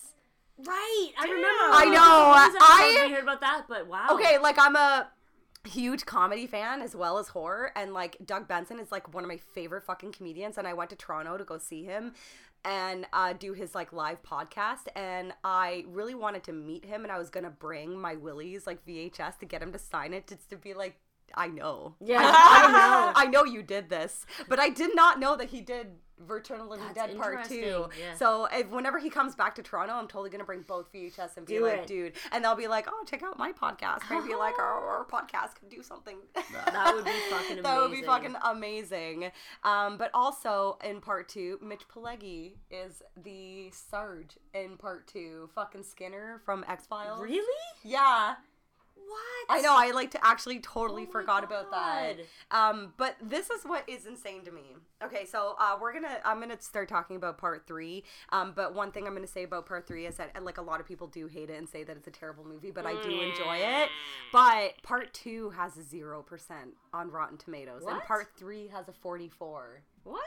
Right. I remember. I know, that I-? We heard about that, but wow. Okay, like I'm a huge comedy fan as well as horror and like Doug Benson is like one of my favorite fucking comedians and I went to Toronto to go see him and uh, do his like live podcast and I really wanted to meet him and I was gonna bring my Willie's like VHS to get him to sign it just to be like I know Yeah, I, I know. I know you did this but I did not know that he did Return of Living That's Dead Part Two. yeah. So if, whenever he comes back to Toronto, I'm totally gonna bring both VHS and be Do like, it. dude, and they'll be like, oh, check out my podcast. Maybe like our, our podcast could do something. That would be fucking that would be fucking amazing. Um, but also in part two, Mitch Pileggi is the Sarge in part two. Fucking Skinner from X Files. Really? Yeah. What? I know. I like to actually totally Oh forgot about that. Um, but this is what is insane to me. Okay, so uh, we're gonna I'm gonna start talking about part three. Um, but one thing I'm gonna say about part three is that uh, like a lot of people do hate it and say that it's a terrible movie, but I do enjoy it. But part two has a zero percent on Rotten Tomatoes, and part three has a 44. What?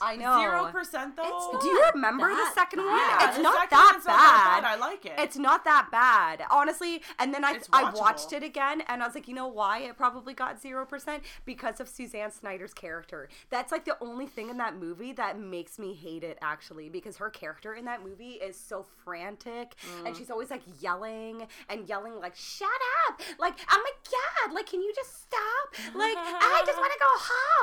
I know. Zero percent though. It's Do you remember the that second one? bad. It's the not that one's not that bad. I like it. It's not that bad, honestly. And then I It's I watchable. watched it again, and I was like, you know why it probably got zero percent because of Suzanne Snyder's character. That's like the only thing in that movie that makes me hate it actually, because her character in that movie is so frantic, Mm. and she's always like yelling and yelling like, "Shut up!" Like, "Oh my god!" Like, can you just stop? Like, I just want to go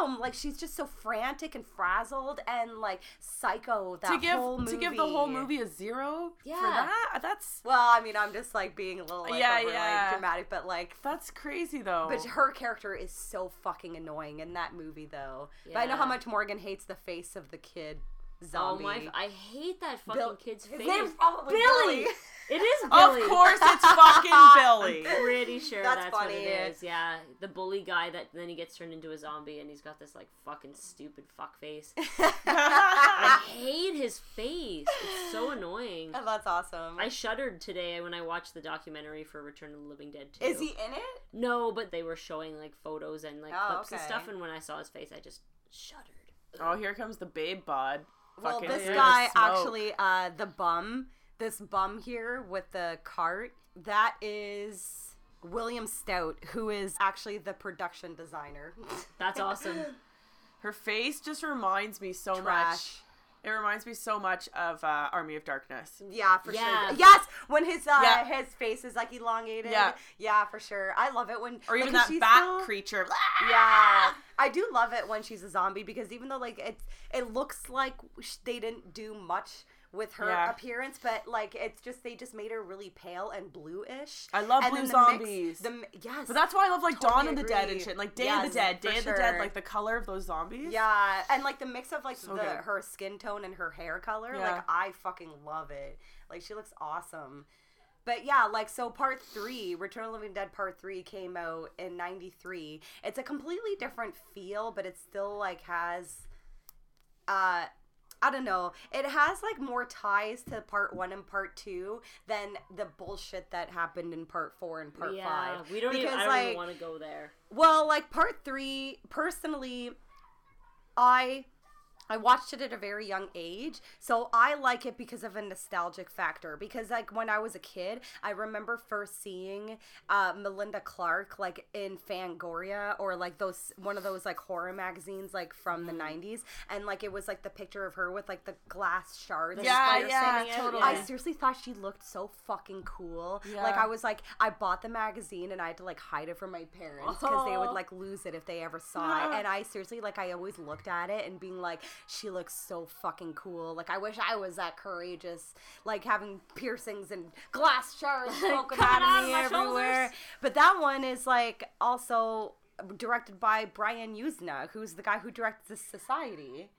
home. Like, she's just so frantic and frazzled and like psycho. That to give whole movie. to give the whole movie a zero for Yeah. that. That's Well, I mean, I'm just like being a little like, Yeah, over, yeah. like dramatic, but like, that's crazy though. but her character is so fucking annoying in that movie, though. But I know how much Morgan hates the face of the kid Oh zombie. my! I hate that fucking Bill- kid's his face. name's probably Billy. Billy. It is Billy. of course, it's fucking Billy. I'm Pretty sure That's that's, what it is. Yeah, the bully guy that then he gets turned into a zombie and he's got this like fucking stupid fuck face. I hate his face. It's so annoying. Oh, That's awesome. I shuddered today when I watched the documentary for Return of the Living Dead 2. is he in it? No, but they were showing like photos and like Oh, clips and stuff, and when I saw his face, I just shuddered. oh, here comes the babe bod. Well, Fucking this guy actually, uh, the bum, this bum here with the cart, that is William Stout, who is actually the production designer. That's awesome. Her face just reminds me so much. It reminds me so much of uh, Army of Darkness. Yeah, for Yeah. sure. Yes, when his uh, Yeah. his face is like elongated. Yeah. yeah, for sure. I love it when Or even like, that she's bat still- creature. Yeah, I do love it when she's a zombie because even though like it it looks like they didn't do much with her Yeah. appearance, but like it's just they just made her really pale and bluish. I love And blue the mix- zombies. the yes, But that's why I love like Totally Dawn of the Dead and shit. Like Day Yes, of the Dead, Day of the Dead, like the color of those zombies. Yeah, and like the mix of like So the her skin tone and her hair color, Yeah. like I fucking love it. Like she looks awesome. But yeah, like so part 3, Return of the Living Dead part 3 came out in 93. It's a completely different feel, but it still like has uh I don't know. It has like more ties to part 1 and part 2 than the bullshit that happened in part 4 and part yeah, 5. we don't. Even, Because, I don't like, even want to go there. well, like part three, personally, I I watched it at a very young age, so I like it because of a nostalgic factor. Because like when I was a kid, I remember first seeing uh, Melinda Clarke like in Fangoria or like those one of those like horror magazines like from the '90s, and like it was like the picture of her with like the glass shards. and Yeah, yeah, totally. I seriously thought she looked so fucking cool. Yeah. Like I was like, I bought the magazine and I had to like hide it from my parents because they would Oh. like lose it if they ever saw it. And I seriously like I always looked at it and being like, she looks so fucking cool. Like I wish I was that courageous, like having piercings and glass shards poking out out of me everywhere. shoulders. But that one is like also directed by Brian Yuzna, who's the guy who directs the Society.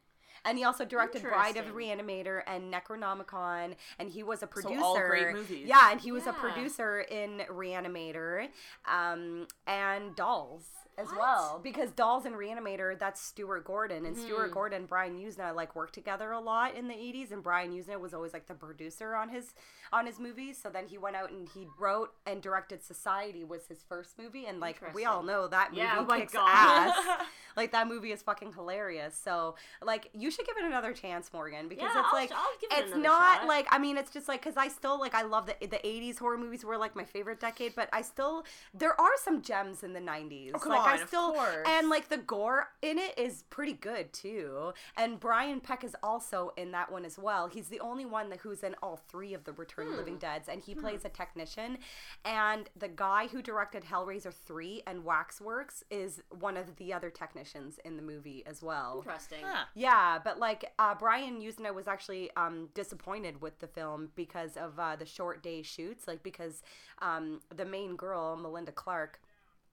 And he also directed Bride of the Reanimator and Necronomicon, and he was a producer. all great movies. Yeah, and he was a producer in Reanimator, um, and Dolls as What? well. Because Dolls and Reanimator, that's Stuart Gordon, and Mm-hmm. Stuart Gordon and Brian Yuzna like worked together a lot in the '80s, and Brian Yuzna was always like the producer on his on his movies. So then he went out and he wrote and directed Society was his first movie, and like we all know that movie Yeah, oh kicks ass. like that movie is fucking hilarious. So like you should give it another chance, Morgan, because Yeah, it's I'll- like I'll it it's not shot. like I mean, it's just like because I still like I love the the '80s horror movies were like my favorite decade, but I still there are some gems in the '90s. Oh, like on, of still course. and like the gore in it is pretty good too. And Brian Peck is also in that one as well. He's the only one that who's in all three of the Return of the Living Dead's, and he plays a technician. And the guy who directed Hellraiser three and Waxworks is one of the other technicians in the movie as well. Interesting. Huh. Yeah, but like uh, Brian Yuzna was actually um, disappointed with the film because of uh, the short day shoots. Like because um, the main girl, Melinda Clarke,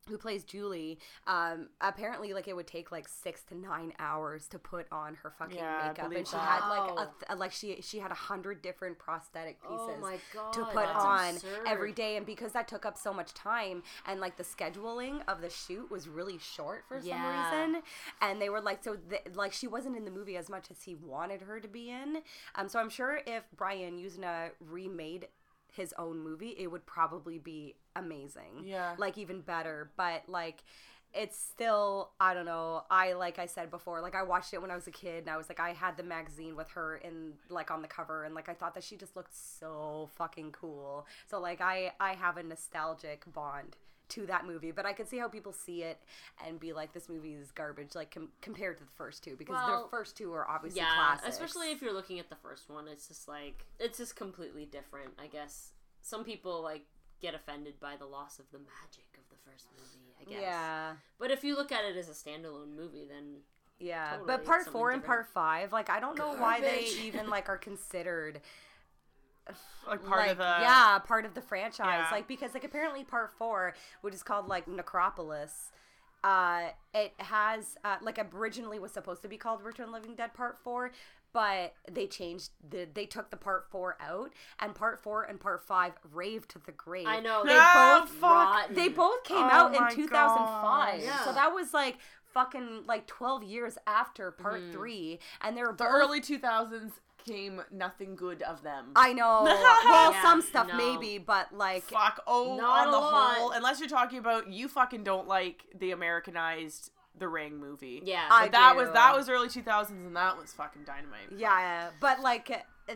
who plays Julie, um, apparently like it would take like six to nine hours to put on her fucking Yeah, makeup, and she that. had like a th- like she she had a hundred different prosthetic pieces Oh god. to put on absurd. every day and because that took up so much time and like the scheduling of the shoot was really short for Yeah. some reason and they were like so th- like she wasn't in the movie as much as he wanted her to be in um so i'm sure if brian yuzna remade his own movie it would probably be amazing. Yeah. like even better. But like it's still i don't know i like i said before like i watched it when i was a kid and i was like i had the magazine with her in like on the cover and like i thought that she just looked so fucking cool. So like i i have a nostalgic bond to that movie but i could see how people see it and be like this movie is garbage like com- compared to the first two because Well, the first two are obviously yeah, classics especially if you're looking at the first one, it's just like it's just completely different. I guess some people like get offended by the loss of the magic of the first movie. I guess. yeah But if you look at it as a standalone movie, then Yeah, Totally, but part four and different. part five, like I don't know why they even like are considered Like part like of the yeah part of the franchise. Yeah. Like because like apparently part four, which is called like Necropolis, uh, it has uh, like originally was supposed to be called Return of the Living Dead Part Four. But they changed the they took the part four out and part four and part five raved to the grave. I know they both fuck. they both came Oh out in 2005. God. So that was like fucking like 12 years after part Mm-hmm. 3 and they were the both early 2000s came nothing good of them. I know. well, Yeah, some stuff no. maybe, but like Fuck. Oh, Not on a the lot. whole, unless you're talking about you fucking don't like the Americanized The Ring movie. yeah. I But that was that was early 2000s and that was fucking dynamite. yeah, but like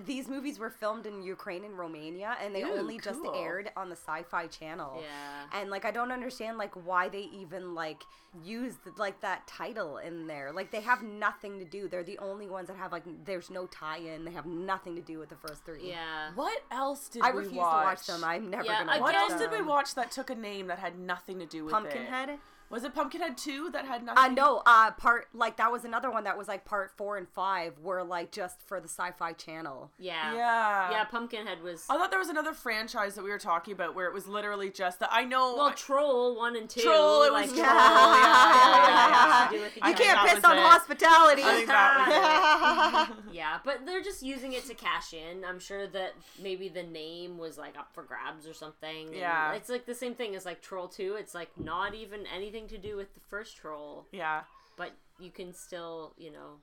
these movies were filmed in Ukraine and Romania and they Ooh, only just aired on the Sci-Fi channel. yeah. And like I don't understand like why they even like used like that title in there. Like they have nothing to do. They're the only ones that have like there's no tie-in. They have nothing to do with the first three. Yeah. What else did we watch? I we refuse watch? to watch them. I'm never Yeah, gonna. Watch it. What watch else did we watch that took a name that had nothing to do with it? Pumpkinhead. Was it Pumpkinhead 2 that had Uh, nothing? no, uh, part like that was another one that was like part four and five were like just for the Sci-Fi Channel. Yeah. Yeah. Yeah, Pumpkinhead was I thought there was another franchise that we were talking about where it was literally just that. I know. well, Troll one and two. Troll, it was like, Troll, yeah, yeah, yeah, to do with each I You can't piss on it. hospitality. I think that was it. Yeah, but they're just using it to cash in. I'm sure that maybe the name was like up for grabs or something. and Yeah. It's like the same thing as like Troll 2. It's like not even anything to do with the first Troll, yeah. but you can still, you know,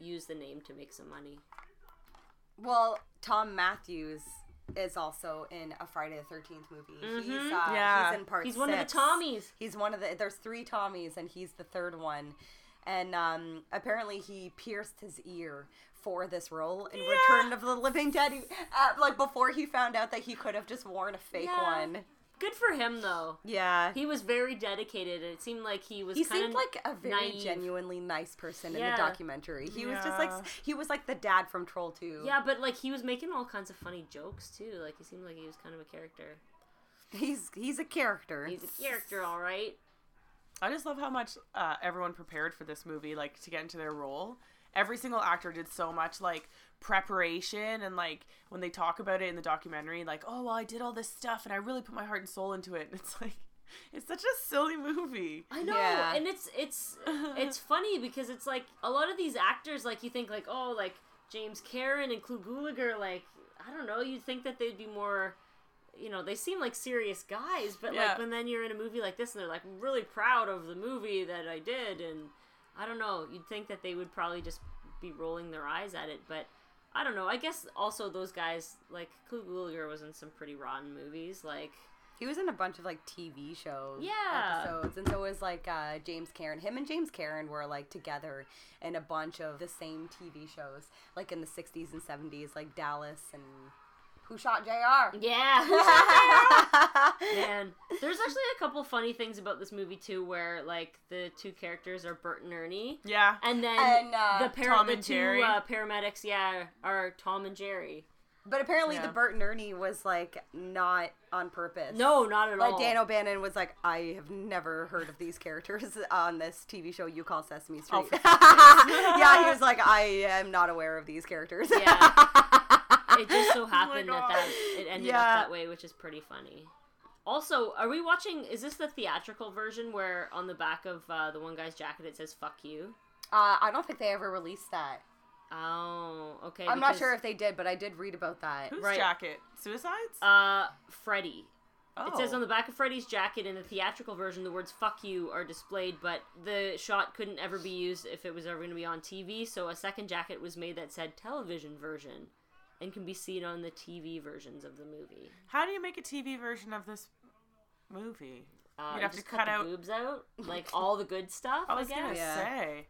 use the name to make some money. well, Thom Mathews is also in a Friday the Thirteenth movie. He's uh, Yeah. he's in part. He's one of the. Tommies. He's one of the. There's three Tommies, and he's the third one. And um, apparently, he pierced his ear for this role in Return of the Living Dead. He, uh, like before he found out that he could have just worn a fake Yeah. one. Good for him though. Yeah. He was very dedicated. It seemed like he was He kind seemed of like a very naive. genuinely nice person in the documentary. He was just like he was like the dad from Troll 2. Yeah, but like he was making all kinds of funny jokes too. Like he seemed like he was kind of a character. He's he's a character. He's a character, all right. I just love how much uh, everyone prepared for this movie, like to get into their role. Every single actor did so much like preparation, and like when they talk about it in the documentary, like, oh, well, I did all this stuff, and I really put my heart and soul into it. And it's like, it's such a silly movie. I know, Yeah. and it's it's it's funny because it's like a lot of these actors, like you think like oh like James Karen and Clu Gulager, like I don't know, you'd think that they'd be more, you know, they seem like serious guys, but Yeah. like when then you're in a movie like this and they're like really proud of the movie that I did, and I don't know, you'd think that they would probably just be rolling their eyes at it, but. I don't know. I guess also those guys like Clu Gulager was in some pretty rotten movies. Like He was in a bunch of like TV shows, Yeah. episodes, and so was like uh, James Karen. Him and James Karen were like together in a bunch of the same TV shows, like in the '60s and '70s, like Dallas and Who Shot Jr. Yeah. Man, there's actually a couple funny things about this movie too, where like the two characters are Bert and Ernie, Yeah. and then And, uh, the par- Tom the and two Jerry. uh, paramedics, yeah, are Tom and Jerry. But apparently, Yeah. the Bert and Ernie was like not on purpose. No, not at Like all. Dan O'Bannon was like, I have never heard of these characters on this TV show you call Sesame Street. Oh, yeah, he was like, I am not aware of these characters. Yeah. It just so happened that Oh God. that it ended Yeah. up that way, which is pretty funny. Also, are we watching? Is this the theatrical version where on the back of uh, the one guy's jacket it says "fuck you"? Uh, I don't think they ever released that. Oh, okay. I'm not sure if they did, but I did read about that. Whose Right. jacket? Suicide's? Uh, Freddy. oh. It says on the back of Freddy's jacket in the theatrical version, the words "fuck you" are displayed, but the shot couldn't ever be used if it was ever going to be on TV. So a second jacket was made that said "television version," and can be seen on the TV versions of the movie. How do you make a TV version of this movie? Uh, You'd have just to cut the out- boobs out, like all the good stuff, I I, was guess, gonna Yeah. say.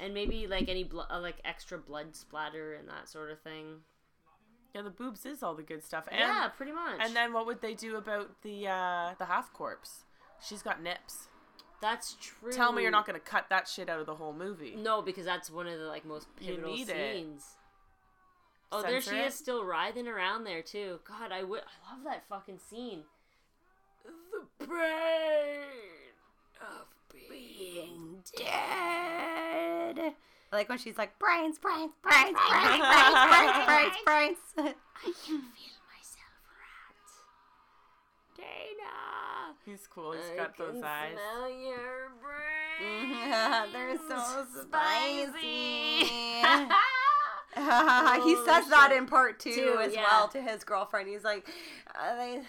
and maybe like any blo- uh, like extra blood splatter and that sort of thing. Yeah, the boobs is all the good stuff. And, yeah, pretty much. And then what would they do about the uh, the half corpse? She's got nips. that's true. Tell me you're not gonna cut that shit out of the whole movie. No, because that's one of the like most You pivotal need it. Scenes. Oh, there she it. is, still writhing around there too. God, I would. I love that fucking scene. The brain of being Dead. I like when she's like, brains, brains, brains, brains, brains, brains, brains, brains. I can feel myself rat. Dana. He's cool. He's I got those can eyes. Smell your brain. They're so spicy. he Holy says that in part two Two, as yeah. well to his girlfriend. He's like, uh, they,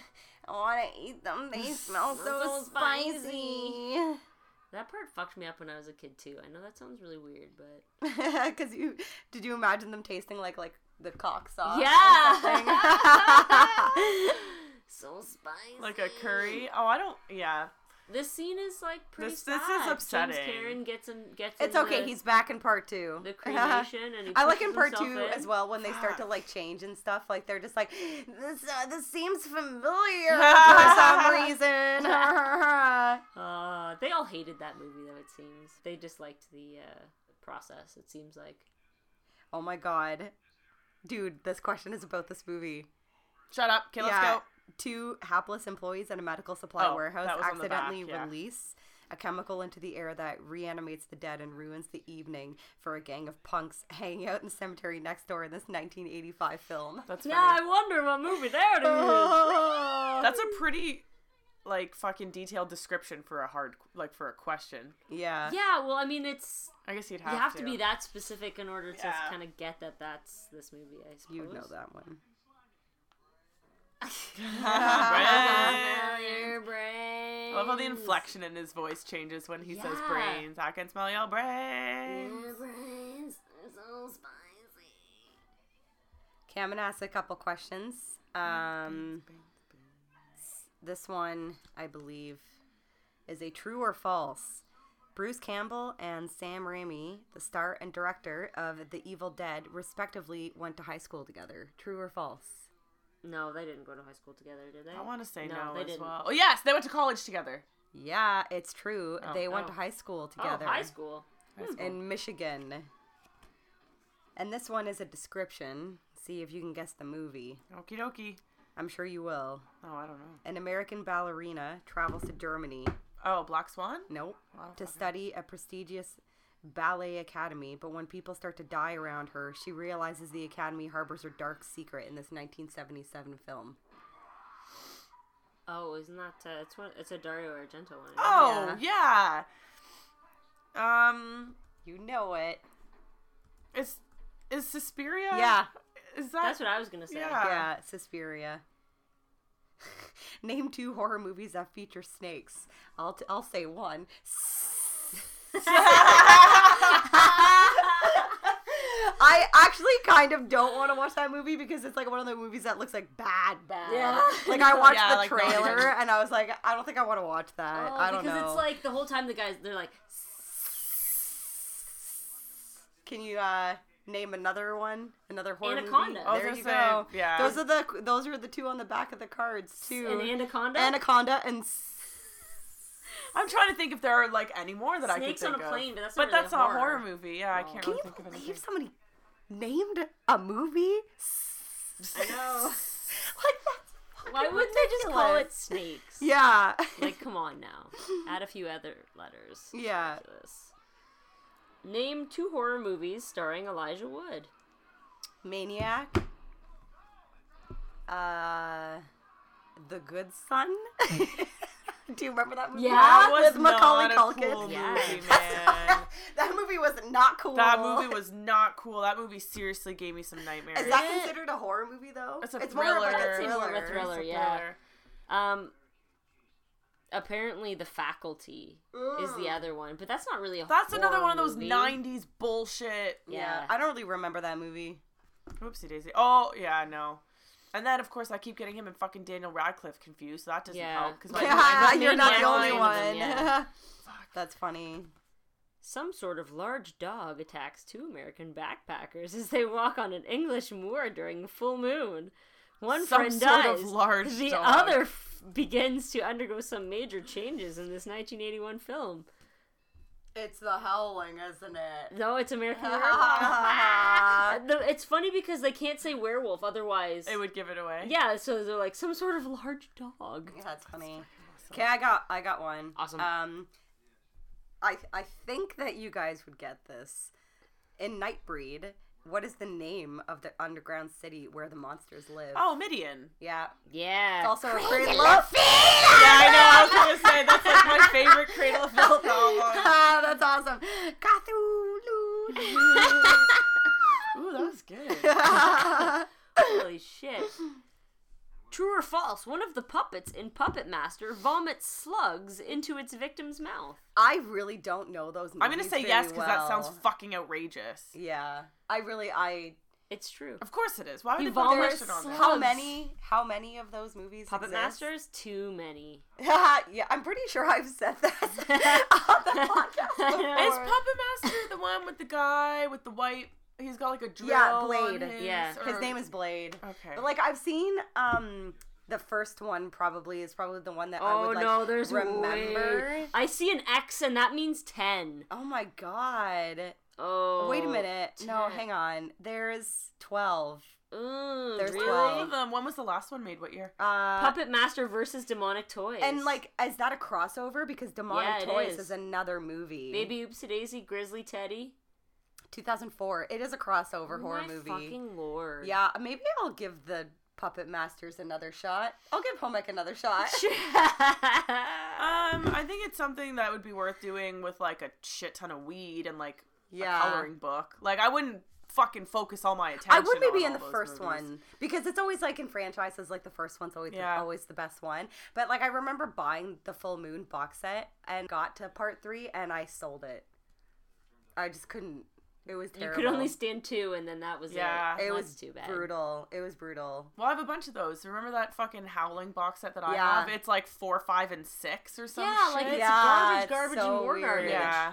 I want to eat them. They smell so So spicy." spicy. That part fucked me up when I was a kid too. I know that sounds really weird, but Because you did you imagine them tasting like like the cock sauce? yeah, something? so spicy. Like a curry. Oh, I don't. Yeah. This scene is like pretty This- this is sad. upsetting. James Karen gets him gets. it's in okay. The, he's back in part two. the cremation and he I like in part two in. as well when they start to like change and stuff. Like they're just like this. Uh, this seems familiar for some reason. Uh, they all hated that movie though. It seems they disliked the uh, process. It seems like. oh my god, dude! This question is about this movie. Shut up. Okay, let's Yeah. go. Two hapless employees at a medical supply Oh, warehouse that was on the back, accidentally yeah. release a chemical into the air that reanimates the dead and ruins the evening for a gang of punks hanging out in the cemetery next door in this 1985 film. That's Yeah. I wonder what movie that is. That's a pretty like fucking detailed description for a hard like for a question. yeah. yeah, well, I mean, it's I guess you'd have you have to to be that specific in order to Yeah. kind of get that that's this movie. I suppose. You know that one. Smell your brains. I love how the inflection in his voice changes when he says brains. I can smell your brains. Your brains are so spicy. Okay, I'm gonna ask a couple questions. Um, this one, I believe, is a true or false. Bruce Campbell and Sam Raimi, the star and director of The Evil Dead, respectively went to high school together. True or false? No, they didn't go to high school together, did they? I want to say No, no, they as didn't. well. Oh yes, they went to college together. Yeah, it's true. Oh, they went oh. to high school Oh, together high school. High school. in Michigan. And this one is a description. See if you can guess the movie. Okie dokie. I'm sure you will. Oh, I don't know. An American ballerina travels to Germany Oh, Black Swan. Nope. Wow, to okay. study a prestigious ballet academy, but when people start to die around her, she realizes the academy harbors a dark secret in this 1977 film. Oh, isn't that uh, it's one? It's a Dario Argento one. isn't it? Oh yeah. Um, You know it. is is Suspiria? Yeah. Is that? that's what I was gonna say. Yeah. Yeah, Suspiria. Name two horror movies that feature snakes. I'll, t- I'll say one. I actually kind of don't want to watch that movie because it's like one of the movies that looks like bad, bad. Yeah. Like I watched Yeah, the like, trailer I and I was like, I don't think I want to watch that. Oh, I don't because know. it's like the whole time the guys they're like Can you uh name another one? Another horror Anaconda. movie? I There you say, go. yeah. Those are the those are the two on the back of the cards too. an anaconda. Anaconda and s- I'm trying to think if there are like any more that Snakes I on a think plane, of. but that's but not really that's a not a horror. movie. Yeah, I can't Can really you think of believe somebody named a movie? I know. like that's Why wouldn't they just call it ridiculous. snakes? Yeah. Like, come on now. Add a few other letters. Yeah. to this. Name two horror movies starring Elijah Wood. Maniac. Uh, The Good Son. Do you remember that movie? Yeah. That was with Macaulay not a Culkin. cool Yeah. movie, man. that movie was not cool. that movie was not cool. That movie seriously gave me some nightmares. Is that it? considered a horror movie though? It's a more of like a thriller. I'd more of a thriller. thriller. It's a yeah. thriller. Um, apparently, The Faculty is the other one, but that's not really a. That's another one of those movie. '90s bullshit. Yeah. Yeah. I don't really remember that movie. Whoopsie daisy. Oh yeah, no. And then of course I keep getting him and fucking Daniel Radcliffe confused. So that doesn't Yeah. help because Yeah, the you're not the only one. of them, yeah. That's funny. Some sort of large dog attacks two American backpackers as they walk on an English moor during a full moon. One Some friend sort dies. of large the dog. other f- begins to undergo some major changes in this 1981 film. It's the howling, isn't it? No, it's American Werewolf. No, it's funny because they can't say werewolf, otherwise. it would give it away. Yeah, so they're like some sort of large dog. Yeah, that's funny. Okay, I got I got one. Awesome. Um, I I think that you guys would get this. In Nightbreed, what is the name of the underground city where the monsters live? Oh, Midian. yeah, Yeah. it's also a Cradle of Yeah, I know. I was gonna say that's like my favorite Cradle of Filth album. ah, that's awesome. Cthulhu. Ooh, that was good. Holy shit. True or false? One of the puppets in Puppet Master vomits slugs into its victim's mouth. I really don't know those. Movies I'm gonna say yes because that sounds fucking outrageous. Yeah, I really I. It's true. Of course it is. Why would He they put that shit on there? How many? How many of those movies? Puppet exist? Masters? Too many. yeah, I'm pretty sure I've said that on the podcast before. Is Puppet Master the one with the guy with the white? He's got like a drill. Yeah, on Blade. his- Yeah. His name is Blade. Okay. But like I've seen um the first one probably is probably the one that I Oh would like no, there's remember. way- I see an X and that means 10. Oh my god. Oh. Wait a minute. No, hang on. There's 12. Ooh, There's really? 12. Of them. When was the last one made? What year? Uh Puppet Master versus Demonic Toys. and like is that a crossover because Demonic Yeah, Toys is. is. another movie. Baby Oopsie Daisy, Grizzly Teddy. 2004. It is a crossover Oh horror my movie. fucking lord. Yeah, maybe I'll give the Puppet Masters another shot. I'll give Homek another shot. Um, I think it's something that would be worth doing with like a shit ton of weed and like Yeah. a coloring book. Like I wouldn't fucking focus all my attention. I would maybe on in the first movies. one because it's always like in franchises, like the first one's always Yeah. the, always the best one. But like I remember buying the Full Moon box set and got to part three and I sold it. I just couldn't. It was you could only stand two, and then that was Yeah. it. It was too bad. brutal. It was brutal. Well, I have a bunch of those. Remember that fucking Howling box set that I Yeah. have? It's like four, five, and six or something. Yeah, like it's Yeah, garbage, it's garbage, so and more weird. garbage. yeah.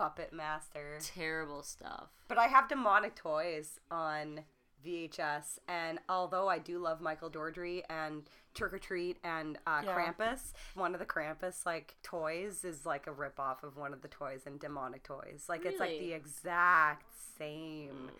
Puppet Master. Terrible stuff. But I have demonic toys on VHS, and although I do love Michael Dougherty and Trick or Treat and uh, Yeah. Krampus, one of the Krampus like toys is like a rip off of one of the toys in Demonic Toys. Like it's like the exact same.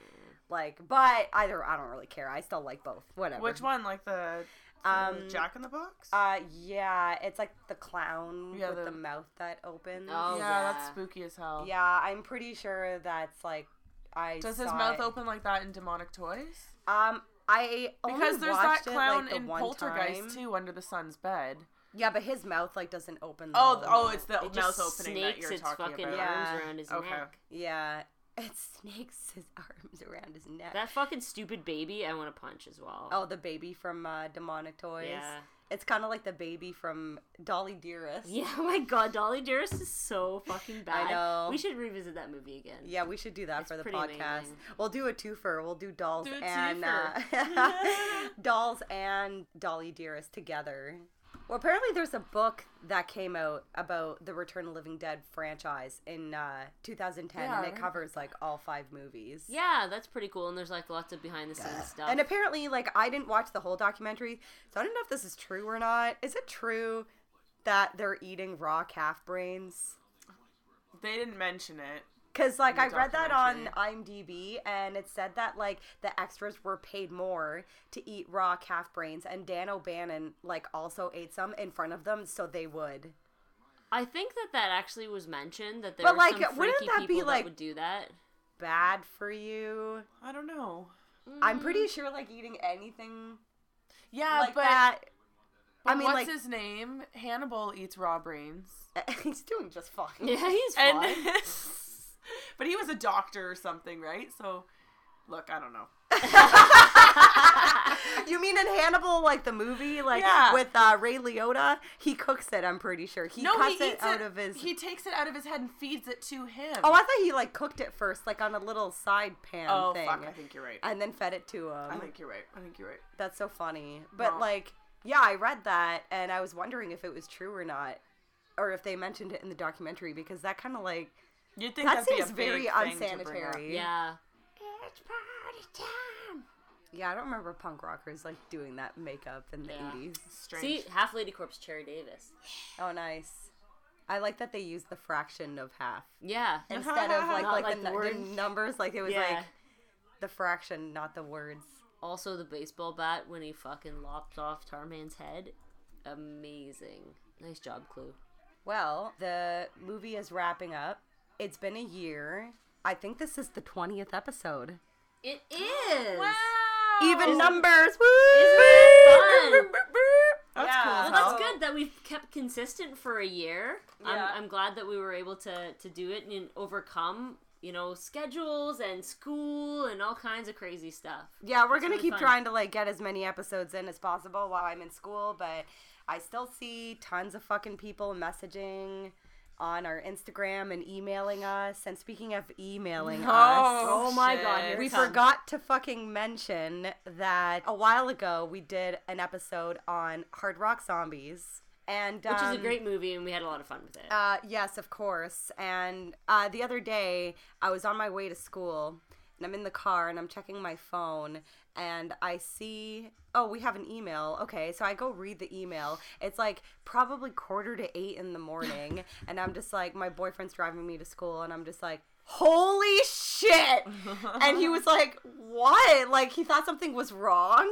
Like, but either I don't really care. I still like both. Whatever. Which one? Like the, Um, Jack in the Box? Uh, yeah, it's like the clown Yeah, with the- the... mouth that opens. Oh, yeah, yeah. that's spooky as hell. Yeah, I'm pretty sure that's like I. Does his mouth it. open like that in Demonic Toys? Um, I only Because there's that watched it, clown like, the in Poltergeist time. too, under the sun's bed. Yeah, but his mouth like doesn't open. Oh, oh, it's the It mouth opening that snakes you're its talking fucking about. Yeah. arms around his Okay. neck. yeah. It snakes his arms around his neck. That fucking stupid baby, I want to punch as well. oh, the baby from uh, Demonic Toys. Yeah. It's kind of like the baby from Dolly Dearest. Yeah, oh my god, Dolly Dearest is so fucking bad. know. We should revisit that movie again. Yeah, we should do that It's for the podcast. amazing. We'll do a twofer. We'll do dolls Do and uh, dolls and Dolly Dearest together. Well, apparently there's a book that came out about the Return of the Living Dead franchise in uh, 2010, Yeah, and it covers like all five movies. Yeah, that's pretty cool. And there's like lots of behind the scenes stuff. And apparently, like I didn't watch the whole documentary, so I don't know if this is true or not. Is it true that they're eating raw calf brains? They didn't mention it. Cause like I read that on. IMDb and it said that like the extras were paid more to eat raw calf brains and Dan O'Bannon like also ate some in front of them so they would. I think that that actually was mentioned that there But, were like, some wouldn't freaky that be, people like- that would do that. Bad for you. I don't know. I'm pretty mm. sure like eating anything Yeah, like but, that. but I mean, what's like his name? Hannibal eats raw brains. he's doing just fine. Yeah, he's fine. but he was a doctor or something, right? So look, I don't know. you mean in Hannibal, like the movie, like Yeah. with uh, Ray Liotta? He cooks it. I'm pretty sure he no, cuts he it out it. of his. He takes it out of his head and feeds it to him. Oh, I thought he like cooked it first, like on a little side pan Oh, thing, fuck! I think you're right. and then fed it to him. I think you're right. I think you're right. That's so funny. But like, yeah, I read that, and I was wondering if it was true or not, or if they mentioned it in the documentary because that kind of like You'd think that that'd be seems a very big thing to bring up. unsanitary. yeah. It's party time. Yeah, I don't remember punk rockers like doing that makeup in the Yeah. eighties. Strange. See, half Lady Corpse Cherry Davis. Oh, nice. I like that they used the fraction of half Yeah. instead of like like, like the, the nu- the numbers. Like it was yeah. like the fraction, not the words. Also, the baseball bat when he fucking lopped off Tarman's head. Amazing. Nice job, Clu. Well, the movie is wrapping up. It's been a year. I think this is the twentieth episode. It is. Wow. Even Isn't- numbers. Woo! it fun? That's Yeah. cool. Well, that's good that we've kept consistent for a year. Yeah. I'm, I'm glad that we were able to, to do it and overcome, you know, schedules and school and all kinds of crazy stuff. Yeah, we're It's gonna really keep fun. trying to like get as many episodes in as possible while I'm in school, but I still see tons of fucking people messaging on our Instagram and emailing us. And speaking of emailing us, Oh, Oh my shit. God, we forgot to fucking mention that a while ago we did an episode on Hard Rock Zombies. And Which is um, a great movie and we had a lot of fun with it. uh, yes, of course. And uh, the other day, I was on my way to school, and I'm in the car, and I'm checking my phone, and I see, oh, we have an email. Okay, so I go read the email. It's like probably quarter to eight in the morning, and I'm just like, my boyfriend's driving me to school, and I'm just like. Holy shit! and he was like, "What?" Like he thought something was wrong,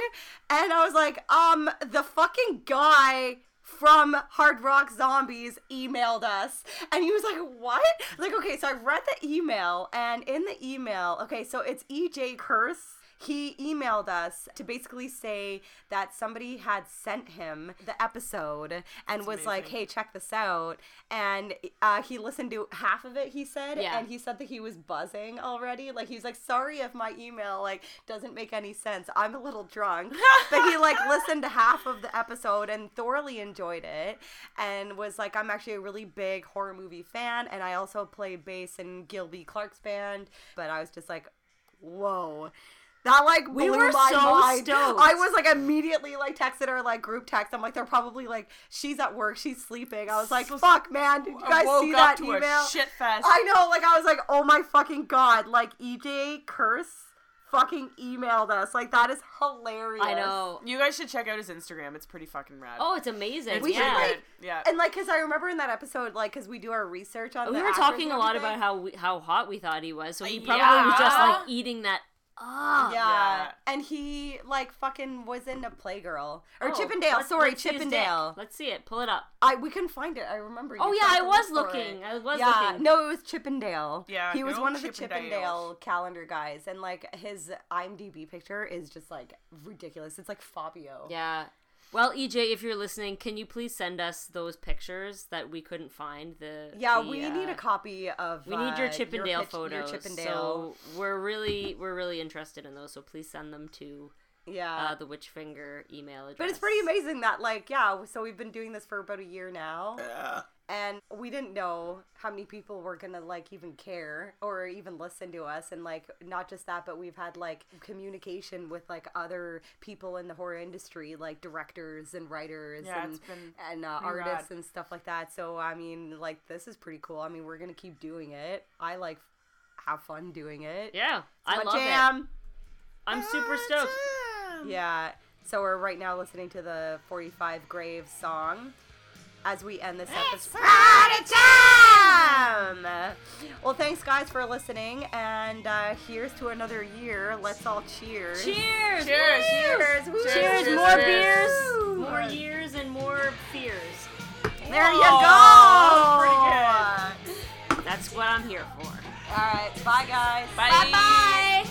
and I was like, "Um, the fucking guy from Hard Rock Zombies emailed us. And he was like, What? Like, okay, so I read the email, and in the email, okay, so it's EJ Curse. He emailed us to basically say that somebody had sent him the episode and was like, hey, check this out. And uh, he listened to half of it, he said, Yeah. and he said that he was buzzing already. Like, he's like, sorry if my email, like, doesn't make any sense. I'm a little drunk. but he, like, listened to half of the episode and thoroughly enjoyed it and was like, I'm actually a really big horror movie fan. And I also play bass in Gilby Clarke's band. But I was just like, whoa. That like We were my so mind. stoked. I was like immediately like texted her like group text. I'm like they're probably like she's at work, she's sleeping. I was like, fuck man, did you guys woke see up that to email? a shit fest. I know, like I was like, oh my fucking god, like EJ Curse fucking emailed us. Like that is hilarious. I know. You guys should check out his Instagram. It's pretty fucking rad. Oh, it's amazing. it's we should, yeah. pretty like- Yeah. And like, cause I remember in that episode, like, cause we do our research on. we the were talking a lot about how we, how hot we thought he was, so he Uh, probably was just like eating that up. Yeah. Yeah. and he like fucking was in a Playgirl or Oh, Chippendale. let's- Sorry, let's see. Chippendale. Let's see it. Pull it up. I we couldn't find it. I remember. You Oh yeah, I was looking. it. I was yeah, looking. no, it was Chippendale. Yeah, he was one of the Chippendale calendar guys, and like his IMDb picture is just like ridiculous. It's like Fabio. Yeah. Well, EJ, if you're listening, can you please send us those pictures that we couldn't find? The Yeah, the, we uh, need a copy of. We need your uh, Chippendale pic- photos. Your Chippendale. So we're really we're really interested in those. So please send them to yeah. uh, the Witchfinger email address. but it's pretty amazing that, like, yeah. So we've been doing this for about a year now. Yeah. And we didn't know how many people were gonna like even care or even listen to us and like not just that but we've had like communication with like other people in the horror industry like directors and writers Yeah, and and uh, artists rad. and stuff like that so i mean like this is pretty cool i mean we're gonna keep doing it i like have fun doing it Yeah, I My love it. I'm super stoked. Yeah. So we're right now listening to the 45 Graves song as we end this episode. time! Well, thanks guys for listening, and uh, here's to another year. Let's all cheers. Cheers! Cheers! Cheers! Woo! Cheers! Cheers, More cheers. beers, Woo! more years, and more fears. There you go. that That's what I'm here for. All right. Bye, guys. Bye. Bye.